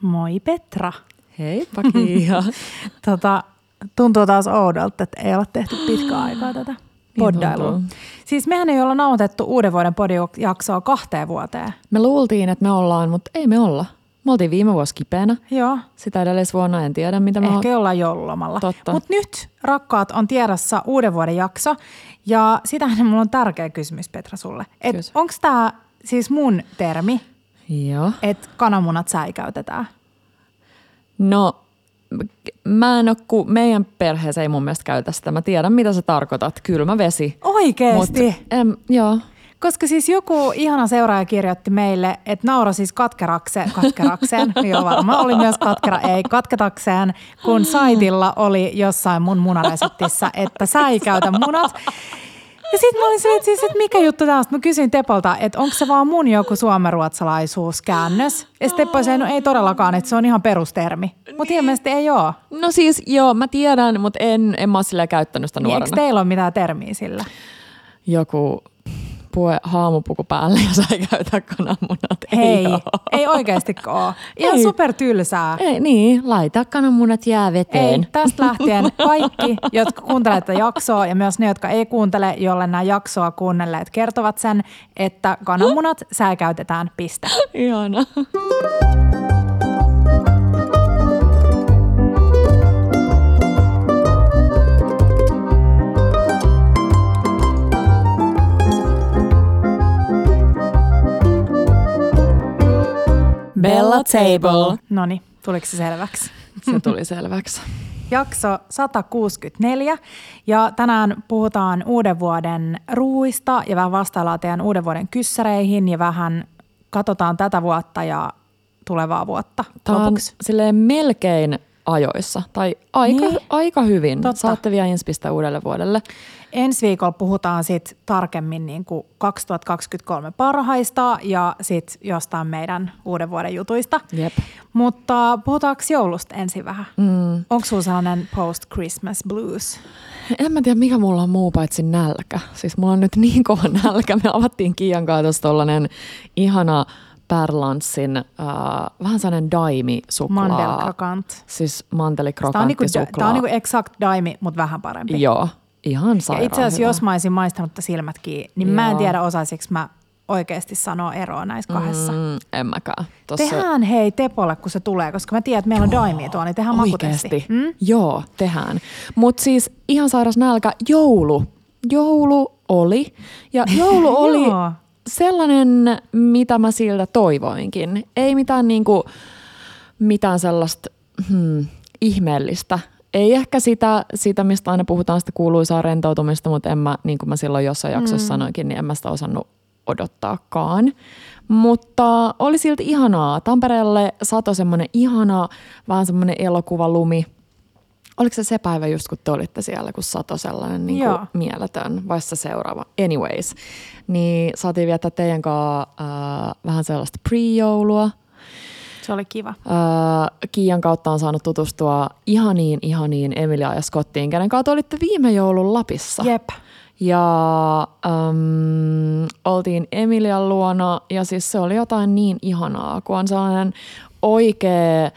Moi Petra. Heippa Kiia. tota, tuntuu taas oudolta, että ei ole tehty pitkään aikaa tätä poddailua. tuntuu. siis mehän ei olla nauhoitettu uuden vuoden podijaksoa kahteen vuoteen. Me luultiin, että me ollaan, mutta ei me olla. Me oltiin viime vuosi kipeänä. Joo, Sitä edellisvuonna en tiedä, mitä me ehkä ollaan joululomalla. Totta. Mutta nyt, rakkaat, on tiedossa uuden vuoden jakso. Ja sitähän mulla on tärkeä kysymys, Petra, sulle. Onko tämä siis mun termi, Joo. että kananmunat säikäytetään? No, mä en ole, kun meidän perheessä ei mun mielestä käytä sitä. Mä tiedän, mitä sä tarkoitat. Kylmä vesi. Oikeesti? Mut, em, joo. Koska siis joku ihana seuraaja kirjoitti meille, että naura siis katkerakseen, katkerakseen, joo varmaan oli myös katkera, ei katketakseen, kun saitilla oli jossain mun munareseptissä, että sä ei käytä munat. Ja sitten mä olin se, että, siis, että mikä juttu tämä on. Sitten Mä kysyin Tepolta, että onko se vaan mun joku suomenruotsalaisuuskäännös. Ja sitten Teppo sanoi, no ei todellakaan, että se on ihan perustermi. Mutta ilmeisesti ei ole. No siis, joo, mä tiedän, mutta en, en mä ole silleen käyttänyt sitä Niin nuorena. eikö teillä ole mitään termiä sillä? Joku pue haamupuku päälle ja sä ei käytä kananmunat. Hei, oo. ei oikeasti ole. Ihan Ei. super tylsää. Ei, niin, laita kananmunat jääveteen. Ei, tästä lähtien kaikki, jotka kuuntelevat tätä jaksoa ja myös ne, jotka ei kuuntele, jolle nämä jaksoa kuunnelleet, kertovat sen, että kananmunat säikäytetään piste. Ihana. Bella Table. Noni, tuliko se selväksi? Se tuli selväksi. Jakso 164 ja tänään puhutaan uuden vuoden ruuista ja vähän vastaillaan teidän uuden vuoden kyssäreihin ja vähän katsotaan tätä vuotta ja tulevaa vuotta Tämä on silleen melkein ajoissa, tai aika, Niin. aika hyvin. Totta. Saatte vielä inspistä uudelle vuodelle. Ensi viikolla puhutaan sit tarkemmin niin kuin 2023 parhaista ja sitten jostain meidän uuden vuoden jutuista. Jep. Mutta puhutaanko joulusta ensin vähän? Mm. Onko sulla sellainen post-Christmas blues? En mä tiedä, mikä mulla on muu paitsi nälkä. Siis mulla on nyt niin kova nälkä. Me avattiin Kiian kanssa tollanen ihana Pärlanssin, äh, vähän sellainen daimi-suklaa. Mandelkrokant. Siis Tämä on, niinku, suklaa. on niinku exact daimi, mutta vähän parempi. Joo, ihan ja sairaan itse asiassa hyvä. jos mä olisin maistanut tätä silmät kiinni, niin mä en Joo. tiedä osaisinko mä oikeasti sanoa eroa näissä kahdessa. Mm. En mäkään. Tossa... Tehdään hei Tepolle, kun se tulee, koska mä tiedän, että meillä on daimia tuolla, niin tehdään makutesti. Mm? Joo, tehdään. Mutta siis ihan sairas nälkä, joulu. Joulu oli. Ja joulu oli Joo. sellainen, mitä mä siltä toivoinkin. Ei mitään niinku, mitään sellaista hmm, ihmeellistä. Ei ehkä sitä, sitä, mistä aina puhutaan, sitä kuuluisaa rentoutumista, mutta en mä, niin kuin mä silloin jossain jaksossa mm. sanoinkin, niin en mä sitä osannut odottaakaan. Mutta oli silti ihanaa. Tampereelle sato semmoinen ihana, vähän semmoinen elokuvalumi. Oliko se se päivä just, kun te olitte siellä, kun sato sellainen niin Joo. kuin mieletön, vai se seuraava? Anyways, niin saatiin viettää teidän kanssa äh, vähän sellaista pre-joulua. Se oli kiva. Äh, Kiian kautta on saanut tutustua ihaniin, ihaniin Emilia ja Scottiin, kenen kautta olitte viime joulun Lapissa. Jep. Ja äm, oltiin Emilian luona ja siis se oli jotain niin ihanaa, kun on sellainen oikea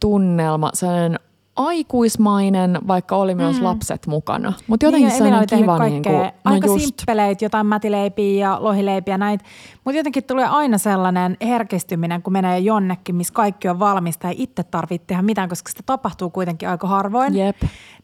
tunnelma, sellainen aikuismainen, vaikka oli myös mm. lapset mukana. Mutta jotenkin niin, sellainen oli tehnyt kiva, niin kuin, no aika just, simppeleitä, jotain mätileipiä ja lohileipiä näitä. Mutta jotenkin tulee aina sellainen herkistyminen, kun menee jonnekin, missä kaikki on valmista ja itse tarvitsee tehdä mitään, koska sitä tapahtuu kuitenkin aika harvoin. Jep.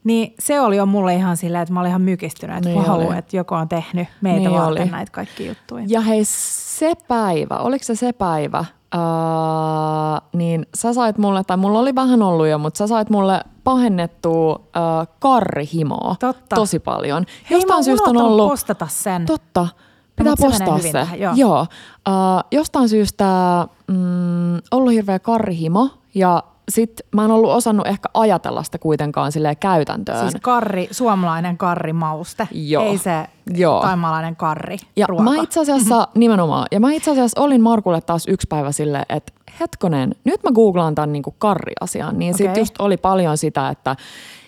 Niin se oli jo mulle ihan silleen, että mä olin ihan mykistynyt, että Niin wow, oli. että joku on tehnyt meitä Niin varten oli. näitä kaikki juttuja. Ja hei, se päivä, oliko se se päivä, Uh, niin sä sait mulle, tai mulla oli vähän ollut jo, mutta sä sait mulle pahennettua uh, karrihimoa Totta. tosi paljon. Hei, Jostain syystä on ollut... postata sen. Totta. Pitää menee postaa se. tähän, joo. joo. Uh, jostain syystä mm, ollut hirveä karrihimo ja sit mä en ollut osannut ehkä ajatella sitä kuitenkaan silleen käytäntöön. Siis karri, suomalainen karrimauste, Joo. ei se Joo. taimaalainen karri Ja ruoka. mä itse asiassa, nimenomaan, ja mä itse asiassa olin Markulle taas yksi päivä silleen, että hetkonen, nyt mä googlaan tämän niinku karriasian, niin okay. Sitten just oli paljon sitä, että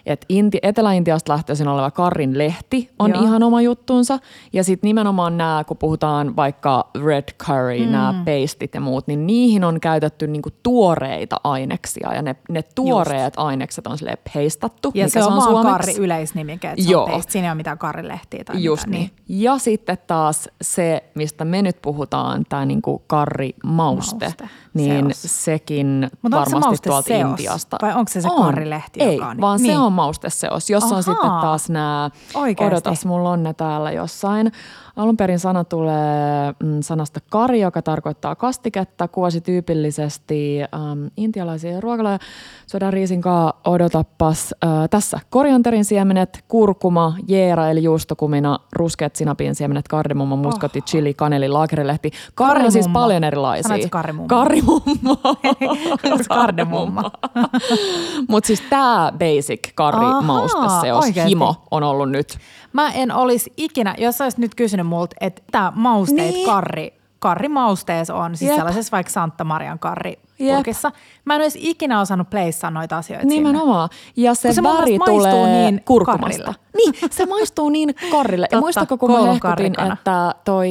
että Inti, Etelä-Intiasta lähtöisin oleva karrin lehti on Joo. ihan oma juttuunsa. Ja sitten nimenomaan nämä, kun puhutaan vaikka red curry, mm. nämä pastit ja muut, niin niihin on käytetty niinku tuoreita aineksia. Ja ne, ne tuoreet Just. ainekset on silleen peistattu. Ja mikä se on, vaan suomeksi. karri yleisnimike, että se Joo. on paste. Siinä ei ole mitään karrilehtiä tai Just mitään. niin. Ja sitten taas se, mistä me nyt puhutaan, tämä niinku karrimauste, Mauste, niin seos. sekin se varmasti mauste tuolta seos? Intiasta. Vai onko se se on. karrilehti, Ei, joka on- vaan niin. se on mausteseos. Jos on Ahaa. sitten taas nämä, Oikeesti? odotas, mulla on ne täällä jossain. Alun perin sana tulee mm, sanasta kari, joka tarkoittaa kastiketta. Kuvasi tyypillisesti ähm, intialaisia ruokaloja. Syödään riisinkaa, odotappas. Äh, tässä korianterin siemenet, kurkuma, jeera eli juustokumina, ruskeat sinapin siemenet, kardemumma, muskoti, chili, kaneli, laakerilehti. Karri on siis paljon erilaisia. Sanoitko? Karrimummo. Onko kardemumma? Mutta siis tämä basic karrimausteseos, oikeesti? himo, on ollut nyt. Mä en olisi ikinä, jos olisit nyt kysynyt multa, että tämä mausteet Niin. karri, karrimaustees on, siis Jep. sellaisessa vaikka Santa Marian karri purkissa. Mä en olisi ikinä osannut pleissaa noita asioita sinne. Nimenomaan. Ja se, se väri tulee niin kurkumasta. karrille. Niin, se maistuu niin karrille. ja Totta, muistatko, kun mä hehkutin, että toi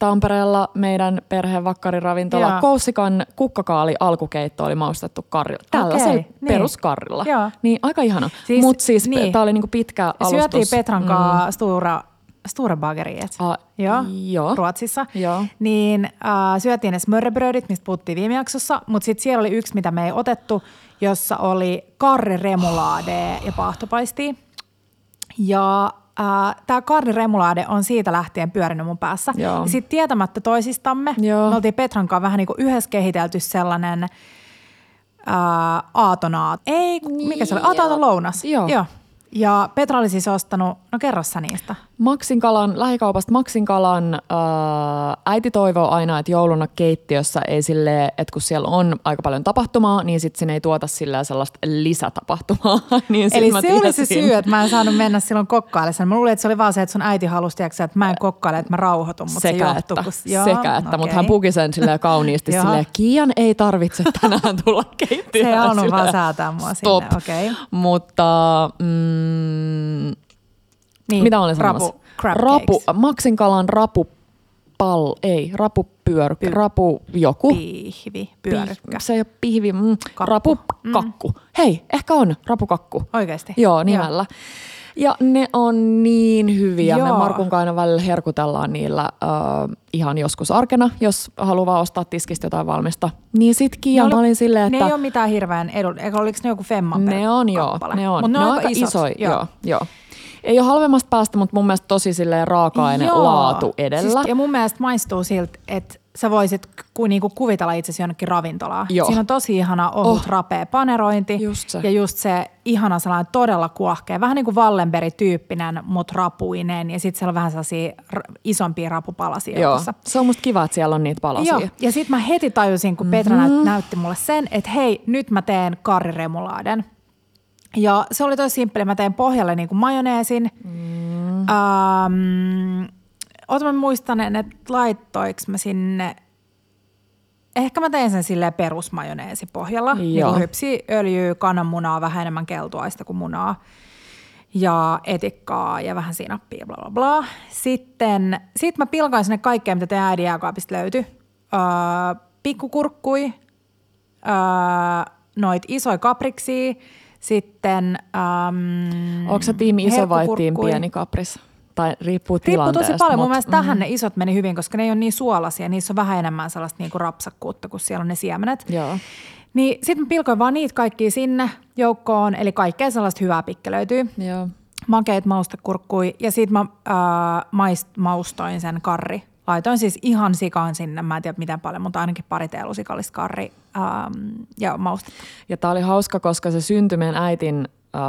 Tampereella meidän perheen vakkariravintola Joo. Koussikan kukkakaali alkukeitto oli maustettu karrilla. Tällaisella Okei, niin. peruskarrilla. Joo. Niin aika ihana. Siis- Siis, Mutta siis niin. tämä oli niinku pitkä alustus. Syötiin Petran kanssa mm. Stura, Stura Bageriet. Ah, joo, joo. Ruotsissa. Joo. Niin äh, syötiin ne smörrebrödit, mistä puhuttiin viime jaksossa, mutta sitten siellä oli yksi, mitä me ei otettu, jossa oli karri remulaade ja paahtopaistia. Ja äh, tämä karri remulaade on siitä lähtien pyörinyt mun päässä. Joo. Ja sitten tietämättä toisistamme, Joo. me oltiin Petran kanssa vähän niin kuin yhdessä kehitelty sellainen äh, aatonaat. Ei, mikä se oli? Joo. Aatonaat lounas. Joo. Joo. Ja Petra oli siis ostanut, no kerro sä niistä. Maksin kalan, lähikaupasta Maksin kalan, ää, äiti toivoo aina, että jouluna keittiössä ei sille, että kun siellä on aika paljon tapahtumaa, niin sitten sinne ei tuota sillä sellaista lisätapahtumaa. niin Eli mä se oli se syy, että mä en saanut mennä silloin kokkaillessa. Mä luulin, että se oli vaan se, että sun äiti halusi, tiiäksä, että mä en kokkaile, että mä rauhoitun, mutta se sekä johtuu, että, kun... sekä että, mutta hän puki sen silleen kauniisti Joo. silleen, Kian ei tarvitse tänään tulla keittiöön. Se ei halunnut vaan säätää mua Stop. sinne, okei. Mutta mm, Niin, mitä olen rapu, sanomassa? rapu, cakes. Maksin kalan rapu pal, ei, rapupyör, Py- rapu joku. Pihvi, pyörykkä. Pih- se ei ole pihvi, mm, Kakku. rapukakku. Hei, ehkä on rapukakku. Oikeasti? Joo, nimellä. Ja ne on niin hyviä. Joo. Me Markun aina välillä herkutellaan niillä äh, ihan joskus arkena, jos haluaa ostaa tiskistä jotain valmista. Niin sit Kiia, Ne mä oli- olin silleen, Ne että ei ole mitään hirveän edun, oliko ne joku femman per ne on joo, kappale? ne on. Mut ne on aika isoja, joo. joo. joo. Ei ole halvemmasta päästä, mutta mun mielestä tosi silleen raaka-aine Joo. laatu edellä. Siis, ja mun mielestä maistuu siltä, että sä voisit ku, niinku kuvitella itsesi jonnekin ravintolaan. Joo. Siinä on tosi ihana ohut Oh. rapea panerointi. Just se. Ja just se ihana sellainen todella kuohkea, vähän niin kuin Wallenberg-tyyppinen, mutta rapuinen. Ja sitten siellä on vähän sellaisia r- isompia rapupalasia Joo, se on musta kiva, että siellä on niitä palasia. Joo, ja sitten mä heti tajusin, kun Petra mm-hmm. näytti mulle sen, että hei, nyt mä teen karriremulaaden. Ja se oli tosi simppeli. Mä teen pohjalle niin kuin majoneesin. Mm. Ähm, ota mä muistan, että laittoiks mä sinne... Ehkä mä tein sen silleen perusmajoneesi pohjalla. Niin Joo. kuin hypsi öljyä, kananmunaa, vähän enemmän keltuaista kuin munaa. Ja etikkaa ja vähän sinappia, bla bla bla. Sitten sit mä pilkain sinne kaikkea, mitä teidän äidin jääkaapista löytyi. Öö, pikkukurkkui, öö, noit isoja kapriksia, sitten... Ähm, Onko se tiimi iso vai tiimi pieni kapris? Tai riippuu Riippuu tilanteesta. tosi paljon. Mun mut- mielestä tähän ne isot meni hyvin, koska ne ei ole niin suolasia. Niissä on vähän enemmän sellaista niinku rapsakkuutta, kun siellä on ne siemenet. Joo. Niin sitten mä pilkoin vaan niitä kaikkia sinne joukkoon, eli kaikkea sellaista hyvää pikkelöityy. Joo. Makeet maustekurkkui ja sitten mä ää, maist, maustoin sen karri. Laitoin siis ihan sikaan sinne, mä en tiedä miten paljon, mutta ainakin pari teelusikallista karri ähm, ja maustetta. Ja tämä oli hauska, koska se syntyi meidän äitin äh,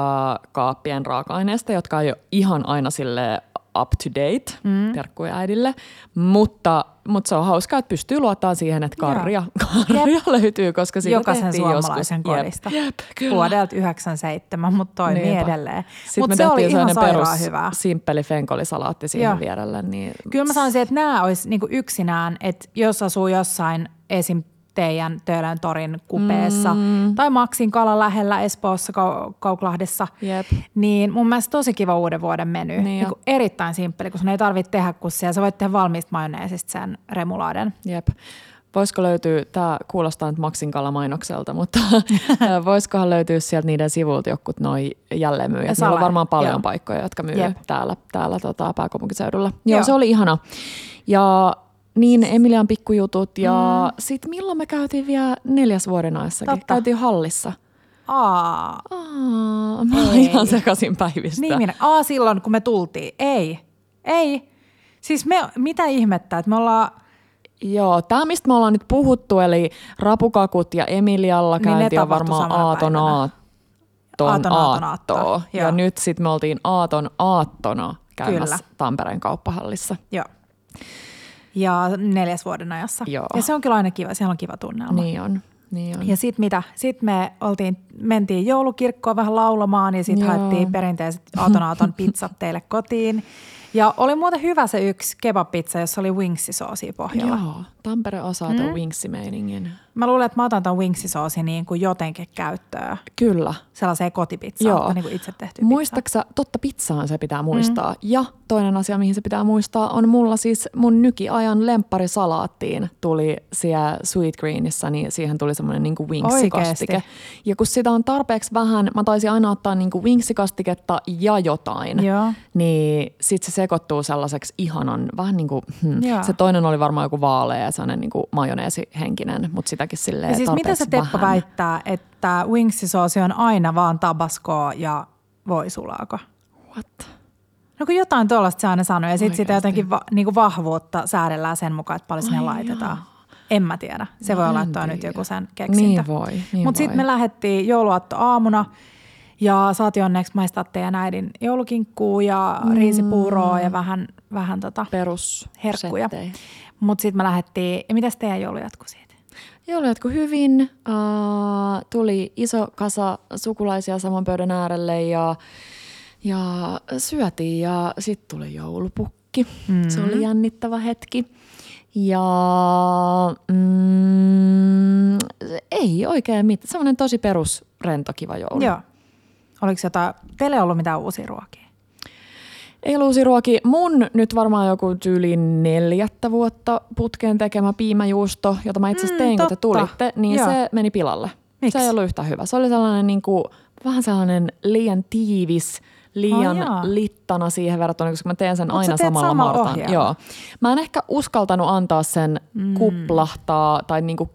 kaappien raaka-aineista, jotka ei ole ihan aina sille up to date, mm. terkkuja äidille. Mutta, mutta se on hauskaa, että pystyy luottamaan siihen, että karria, karria löytyy, koska siitä Jokaisen suomalaisen joskus. kodista. Jep, kyllä. Vuodelta 97, mutta toimii Niinpä. edelleen. Mutta se oli ihan perus hyvää. simppeli fenkolisalaatti siihen Joo. vierelle. Niin Kyllä mä sanoisin, että nämä olisi niinku yksinään, että jos asuu jossain esim. Teidän Töölön torin kupeessa mm. tai Maksin kala lähellä Espoossa, Kau- Kauklahdessa. Jep. Niin mun mielestä tosi kiva uuden vuoden meny. Niin Niin erittäin simppeli, kun sun ei tarvitse tehdä kussia. Sä voit tehdä valmiista majoneesista sen remulaaden. Jep. Voisiko löytyä, tämä kuulostaa nyt Maksinkalla mainokselta, mutta voisikohan löytyä sieltä niiden sivulta jokut noi jälleenmyyjät. Meillä on varmaan paljon joo. paikkoja, jotka myy Jep. täällä, täällä tota, pääkaupunkiseudulla. Joo, Joo. se oli ihana. Ja niin Emilian pikkujutut ja mm. sitten milloin me käytiin vielä neljäs vuoden ajassakin? Totta. Käytiin hallissa. Aa, Aa, mä Ei. ihan sekaisin päivistä. niin minä. Aa, silloin kun me tultiin. Ei, ei. Siis me, mitä ihmettä, että me ollaan, Joo, tämä mistä me ollaan nyt puhuttu, eli rapukakut ja Emilialla Niin käytiin varmaan aaton Aaton aaton aattoa, Ja joo. nyt sitten me oltiin aaton aattona käymässä Kyllä. Tampereen kauppahallissa. joo. Ja neljäs vuoden ajassa. Joo. Ja se on kyllä aina kiva, siellä on kiva tunnelma. Niin on, niin on. Ja sitten mitä? Sitten me oltiin, mentiin joulukirkkoon vähän laulamaan ja sitten haettiin perinteiset aatonaaton pizzat teille kotiin. Ja oli muuten hyvä se yksi kebab-pizza, jossa oli wingsisoosia pohjalla. Joo, Tampere osaa tuon wingsimeiningin. Mä luulen, että mä otan ton wingsisoosin niin kuin jotenkin käyttöön. Kyllä. Sellaiseen kotipizzaan, Joo. tai niin kuin itse tehty pizza. Muistaksä, totta pizzaan se pitää muistaa. Mm. Ja toinen asia, mihin se pitää muistaa, on mulla siis mun nykiajan lempparisalaattiin tuli siellä Sweet Greenissä, niin siihen tuli semmoinen niinku wingsikastike. Ja kun sitä on tarpeeksi vähän, mä taisin aina ottaa niinku wingsikastiketta ja jotain, Joo. niin sit se sekoittuu sellaiseksi ihanan, vähän niin kuin, hmm, Joo. se toinen oli varmaan joku vaalea ja sellainen niinku majoneesihenkinen, mutta sitäkin silleen Ja siis mitä se Teppo vähän. väittää, että wingsisoosi on aina vaan tabaskoa ja voisulaako? What? No kun jotain tuollaista se aina sanoo ja sitten sitä jotenkin va, niin kuin vahvuutta säädellään sen mukaan, että paljon sinne Ai laitetaan. En mä tiedä. Se voi No olla, en että on nyt joku sen keksintö. Niin voi, niin Mutta sitten voi. me lähdettiin jouluaatto aamuna ja saatiin onneksi maistaa teidän äidin joulukinkkuu ja mm. riisipuuroa ja vähän, vähän tota. Perus Herkkuja. settei. Mutta sitten me lähdettiin, ja mitäs teidän joulu jatkui siitä? Joulu jatkui hyvin. Uh, tuli iso kasa sukulaisia saman pöydän äärelle ja, ja syötiin ja sitten tuli joulupukki. Mm. Se oli jännittävä hetki. Ja mm, ei oikein mitään. Semmoinen tosi perus rento kiva joulu. Joo. Oliko jotain, teillä ei ollut mitään uusia ruokia? Ei luusi ruoki. Mun nyt varmaan joku tyyli neljättä vuotta putkeen tekemä piimäjuusto, jota mä itse asiassa Mm, tein, kun te tulitte, niin Joo. se meni pilalle. Miksi? Se ei ollut yhtä hyvä. Se oli sellainen niin kuin, vähän sellainen liian tiivis, liian jaa. littana siihen verrattuna, koska mä teen sen Mut sä aina teet samalla ohjeella. Joo. Mä en ehkä uskaltanut antaa sen mm. kuplahtaa tai niin kuin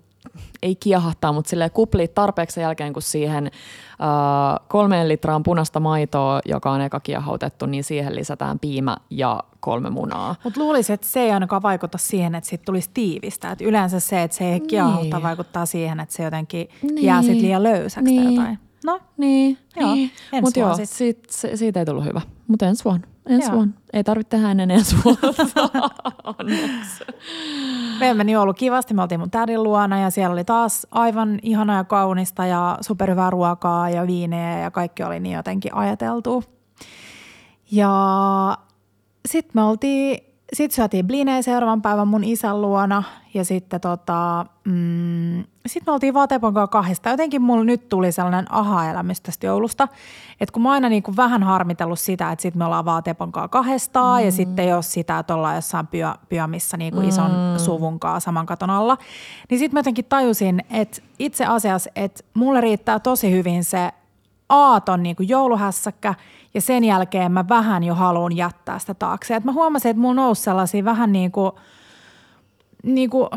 ei kiehahtaa, mutta silleen kuplia tarpeeksi jälkeen, kun siihen äh, kolmeen litraan punaista maitoa, joka on eka kiehautettu, niin siihen lisätään piimä ja kolme munaa. Mutta luulisin, että se ei ainakaan vaikuta siihen, että siitä tulisi tiivistä. Et yleensä se, että se ei kiehahtaa, vaikuttaa siihen, että se jotenkin Niin. jää sit liian löysäksi tai Niin. jotain. No, Niin, Joo, niin. mutta joo, sit. siitä, se, siitä ei tullut hyvä. Mutta ensi vuonna. Ensi Joo. vuonna. Ei tarvitse tehdä ennen ensi vuonna. Onneksi. meillä meni joulu kivasti. Me oltiin mun tädin luona ja siellä oli taas aivan ihanaa ja kaunista ja superhyvää ruokaa ja viinejä ja kaikki oli niin jotenkin ajateltu. Ja sitten me oltiin, sit syötiin blinejä seuraavan päivän mun isän luona ja sitten tota, mm, sit me oltiin Vatepon kanssa kahdesta. Jotenkin mulla nyt tuli sellainen aha-elämys tästä joulusta, että kun mä aina niin kuin vähän harmitellut sitä, että sitten me ollaan Vatepon kanssa kahdestaan mm. ja sitten jos sitä, että ollaan jossain pyö, pyömissä niin kuin ison mm. suvun kanssa saman katon alla, niin sitten mä jotenkin tajusin, että itse asiassa, että mulle riittää tosi hyvin se aaton niin kuin jouluhässäkkä ja sen jälkeen mä vähän jo haluan jättää sitä taakse. Et mä huomasin, että mulla nousi sellaisia vähän niin kuin, niin kuin,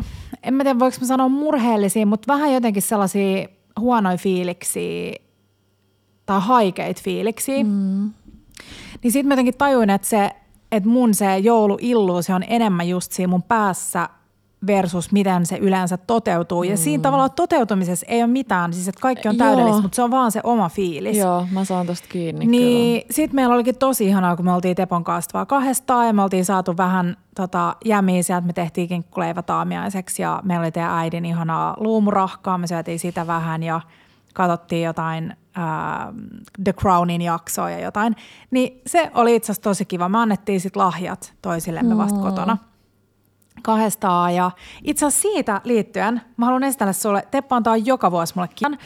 en mä tiedä voiko mä sanoa murheellisia, mutta vähän jotenkin sellaisia huonoja fiiliksiä tai haikeita fiiliksiä. Mm. Niin sitten mä jotenkin tajuin, että, se, että mun se jouluilluusio on enemmän just siinä mun päässä versus miten se yleensä toteutuu. Ja siinä tavallaan toteutumisessa ei ole mitään, siis että kaikki on Joo. täydellistä, mutta se on vaan se oma fiilis. Joo, mä saan tosta kiinni Niin sitten meillä olikin tosi ihanaa, kun me oltiin Tepon kanssa vaan kahdestaan ja me oltiin saatu vähän tota, jämiä sieltä. Me tehtiin kinkkuleivät aamiaiseksi ja meillä oli teidän äidin ihanaa luumurahkaa. Me syötiin sitä vähän ja katsottiin jotain ää, The Crownin jaksoa ja jotain. Niin se oli itse asiassa tosi kiva. Me annettiin sitten lahjat toisillemme vasta kotona. Kahdestaan. Ja itse asiassa siitä liittyen mä haluan esitellä sulle, Teppo antaa joka vuosi mulle kirjan.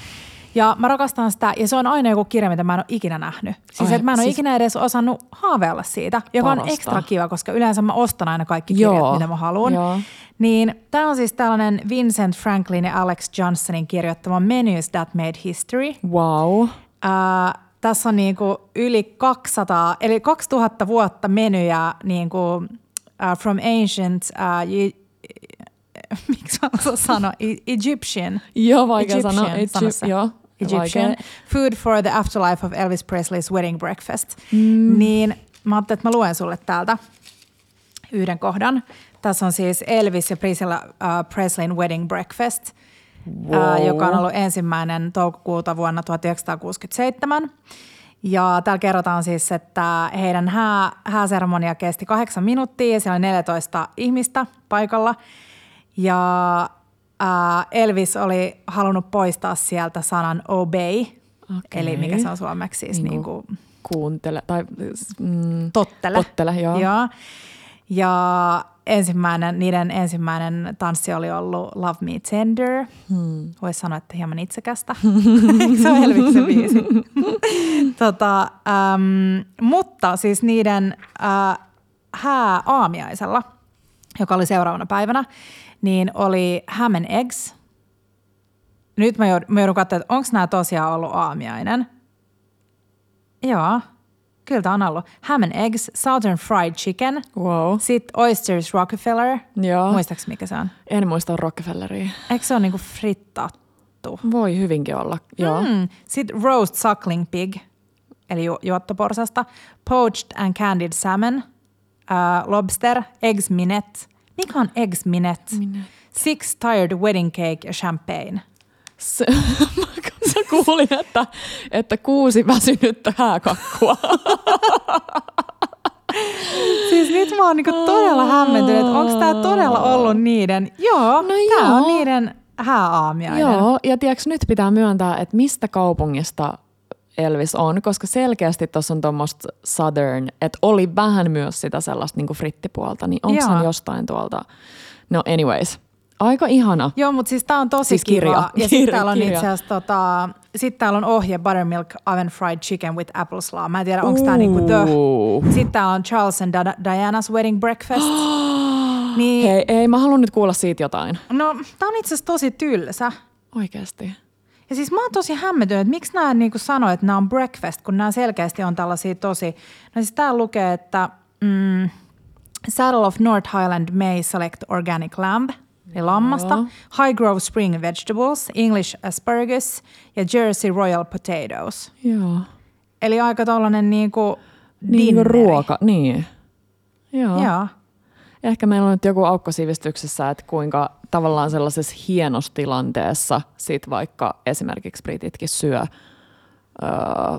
Ja mä rakastan sitä, ja se on aina joku kirja, mitä mä en ole ikinä nähnyt. Siis Ai, että mä en ole siis- ikinä edes osannut haaveilla siitä, joka on Parasta. ekstra kiva, koska yleensä mä ostan aina kaikki kirjat, Joo, mitä mä haluan. joo. Niin tämä on siis tällainen Vincent Franklin ja Alex Johnsonin kirjoittama Menus That Made History. Wow. Ää, tässä on niinku yli 200, eli 2000 vuotta menyjä niinku, uh, from ancient, uh, miksi mä osaan sanoa, E- Egyptian. Joo, vaikea Egyptian, sanoa. sano Egypt, se. joo, Egyptian. vaikea. Food for the afterlife of Elvis Presley's wedding breakfast. Mm. Niin mä ajattelin, että mä luen sulle täältä yhden kohdan. Tässä on siis Elvis ja Priscilla uh, Presleyn wedding breakfast, wow. Wow. uh, joka on ollut ensimmäinen toukokuuta vuonna 1967. Ja täällä kerrotaan siis, että heidän hää, hääseremonia kesti kahdeksan minuuttia ja siellä oli 14 ihmistä paikalla. Ja Elvis oli halunnut poistaa sieltä sanan obey, Okei. eli mikä se on suomeksi siis niin Niinku kuin Kuuntele, tai mm, tottele. Tottele, joo. joo. Ja ensimmäinen, niiden ensimmäinen tanssi oli ollut Love Me Tender. Hmm. Voisi sanoa, että hieman itsekästä. Se ole Elviksen biisi? tota, äm, mutta siis niiden äh, hää aamiaisella, joka oli seuraavana päivänä, niin oli ham and eggs. Nyt mä joudun, mä joudun katsoa, että onko nämä tosiaan ollut aamiainen. Joo, kyllä tämä on ollut. Ham and eggs, southern fried chicken, wow. sitten oysters Rockefeller. Joo. Muistaaks mikä se on? En muista Rockefelleria. Eikö se ole niinku frittattu? Voi hyvinkin olla, joo. Mm. Sitten roast suckling pig, eli ju- juottoporsasta. Poached and candied salmon, uh, lobster, eggs minette. Mikä on eggs minette? Minette. Six tired wedding cake ja champagne. Se, mä kuulin, että, että kuusi väsynyttä hääkakkua. Siis nyt mä oon niinku todella hämmentynyt, että onko tämä todella ollut niiden, joo, No tämä on niiden hääaamiainen. Joo, ja tiedätkö, nyt pitää myöntää, että mistä kaupungista Elvis on, koska selkeästi tuossa on tuommoista southern, että oli vähän myös sitä sellaista niin frittipuolta, niin onko se jostain tuolta? No anyways, aika ihana. Joo, mutta siis tää on tosi Siis kiva. kirja. Ja sitten täällä on itse asiassa tota, sit täällä on ohje Buttermilk Oven Fried Chicken with Apple Slaw. Mä en tiedä, onko tää niinku the... Sitten täällä on Charles and Di- Diana's Wedding Breakfast. niin, Hei, ei, mä haluan nyt kuulla siitä jotain. no, tää on itse asiassa tosi tylsä. Oikeasti. Ja siis mä oon tosi hämmentynyt, että miksi nämä niinku sanoo, että nämä on breakfast, kun nämä selkeästi on tällaisia tosi... No siis täällä lukee, että mm, Saddle of North Highland may select organic lamb, eli lammasta, High Grove spring vegetables, English asparagus ja Jersey royal potatoes. Joo. Eli aika tollanen niinku Niin, niin dinneri. ruoka, niin. Joo. Joo. Ehkä meillä on nyt joku aukko sivistyksessä, että kuinka tavallaan sellaisessa hienossa tilanteessa sit vaikka esimerkiksi brititkin syö öö,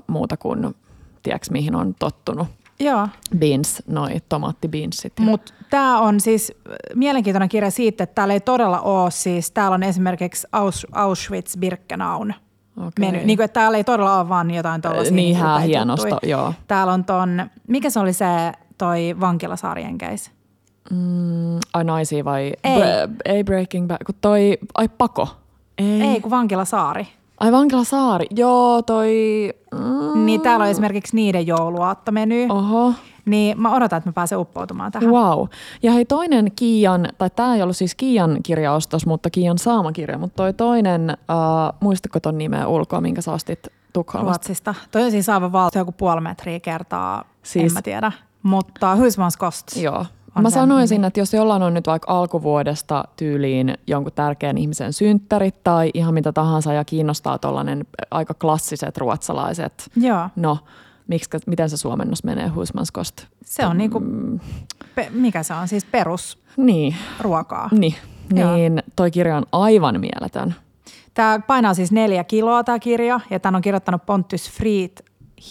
muuta kuin, tiedätkö mihin on tottunut. Joo. Beans, noi tomaattibeansit. Mutta tämä on siis äh, mielenkiintoinen kirja siitä, että täällä ei todella ole siis, täällä on esimerkiksi Aus, Auschwitz-Birkenaun Okei. meny. Niin kuin, että täällä ei todella ole vaan jotain tuollaisia Niin, upeita hää hienosta, joo. Täällä on ton, mikä se oli se toi vankilasaarienkeis? Mm, ai naisia vai? Ei. Bre- ei Breaking Bad, kun toi, ai pako. Ei. Ei, kun vankilasaari. Ai Vankilasaari, joo toi, mm, Niin täällä on esimerkiksi niiden jouluaattomeny. oho. Niin mä odotan, että mä pääsen uppoutumaan tähän. Wow. Ja hei toinen Kiian, tai tämä ei ollut siis Kiian kirjaostos, mutta Kiian saama kirja, mutta toi toinen, äh, muistatko ton nimeä ulkoa, minkä sä ostit Tukholmasta? Ruotsista. Toi on siis aivan valtio joku puoli metriä kertaa, siis, Siis- en mä tiedä. Mutta Husmans Kost. Joo. On Mä sanoisin, nimi. että jos jollain on nyt vaikka alkuvuodesta tyyliin jonkun tärkeän ihmisen synttärit tai ihan mitä tahansa ja kiinnostaa tuollainen aika klassiset ruotsalaiset, Joo, no miksikä, miten se suomennos menee Husmanskost? se on niinku, Mm. pe, mikä se on, siis Niin, perusruokaa. niin, niin toi kirja on aivan mieletön. Tämä painaa siis neljä kiloa tämä kirja ja tämän on kirjoittanut Pontus Fried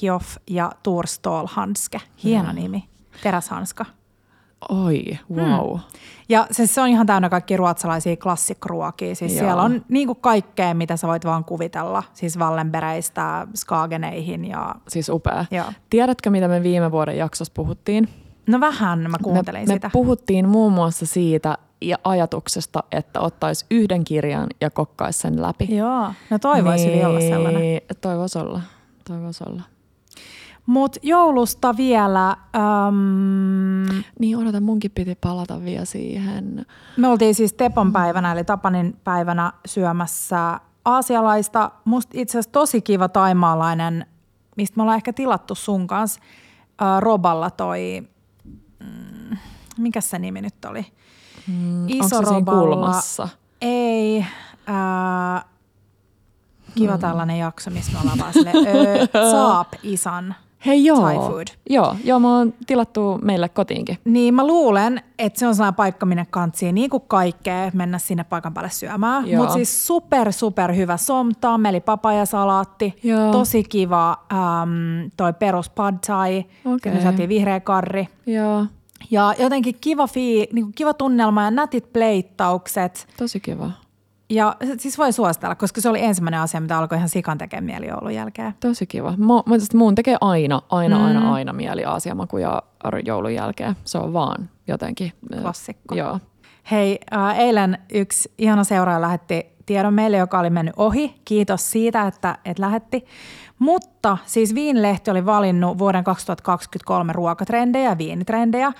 Hioff ja Tor Stålhandske. Hieno nimi, teräshanska. Oi, wow. Hmm. Ja se, se on ihan täynnä kaikki ruotsalaisia klassikruokia. Siis Joo. siellä on niin kuin kaikkea, mitä sä voit vaan kuvitella. Siis Wallenbereistä Skageneihin ja... Siis upea. Joo. Tiedätkö, mitä me viime vuoden jaksossa puhuttiin? No vähän mä kuuntelin me, sitä. Me puhuttiin muun muassa siitä ja ajatuksesta, että ottaisi yhden kirjan ja kokkaisi sen läpi. Joo, no toivoisi niin, olla sellainen. Toivoisi olla, toivoisi olla. Mutta joulusta vielä. Um, niin odota, munkin piti palata vielä siihen. Me oltiin siis Tepon päivänä, eli Tapanin päivänä syömässä aasialaista. Musta itse asiassa tosi kiva taimaalainen, mistä me ollaan ehkä tilattu sun kanssa. Uh, Roballa toi, mm, mikä se nimi nyt oli? Mm, Iso onko se Roballa. kulmassa? Ei. Uh, kiva mm. tällainen jakso, missä me ollaan vaan silleen, öö, Saap Isan Hei joo. Thai food. Joo, joo, mä oon tilattu meille kotiinkin. Niin mä luulen, että se on sellainen paikka, minne kantsii niin kuin kaikkea mennä sinne paikan päälle syömään. Mutta siis super, super hyvä somta, meli papajasalaatti, joo. tosi kiva um, toi perus pad thai, okay. me saatiin vihreä karri. Joo. Ja jotenkin kiva, fii, niin kuin kiva tunnelma ja nätit pleittaukset. Tosi kiva. Ja siis voi suositella, koska se oli ensimmäinen asia, mitä alkoi ihan sikan tekemään mieli joulun jälkeen. Tosi kiva. Mä, mä, mun tekee aina, aina, mm. aina, aina mieli aasiamakuja joulun jälkeen. Se on vaan jotenkin. Klassikko. Joo. Hei, äh, eilen yksi ihana seuraaja lähetti tiedon meille, joka oli mennyt ohi. Kiitos siitä, että et lähetti. Mutta siis Viinilehti oli valinnut vuoden 2023 ruokatrendejä ja viinitrendejä.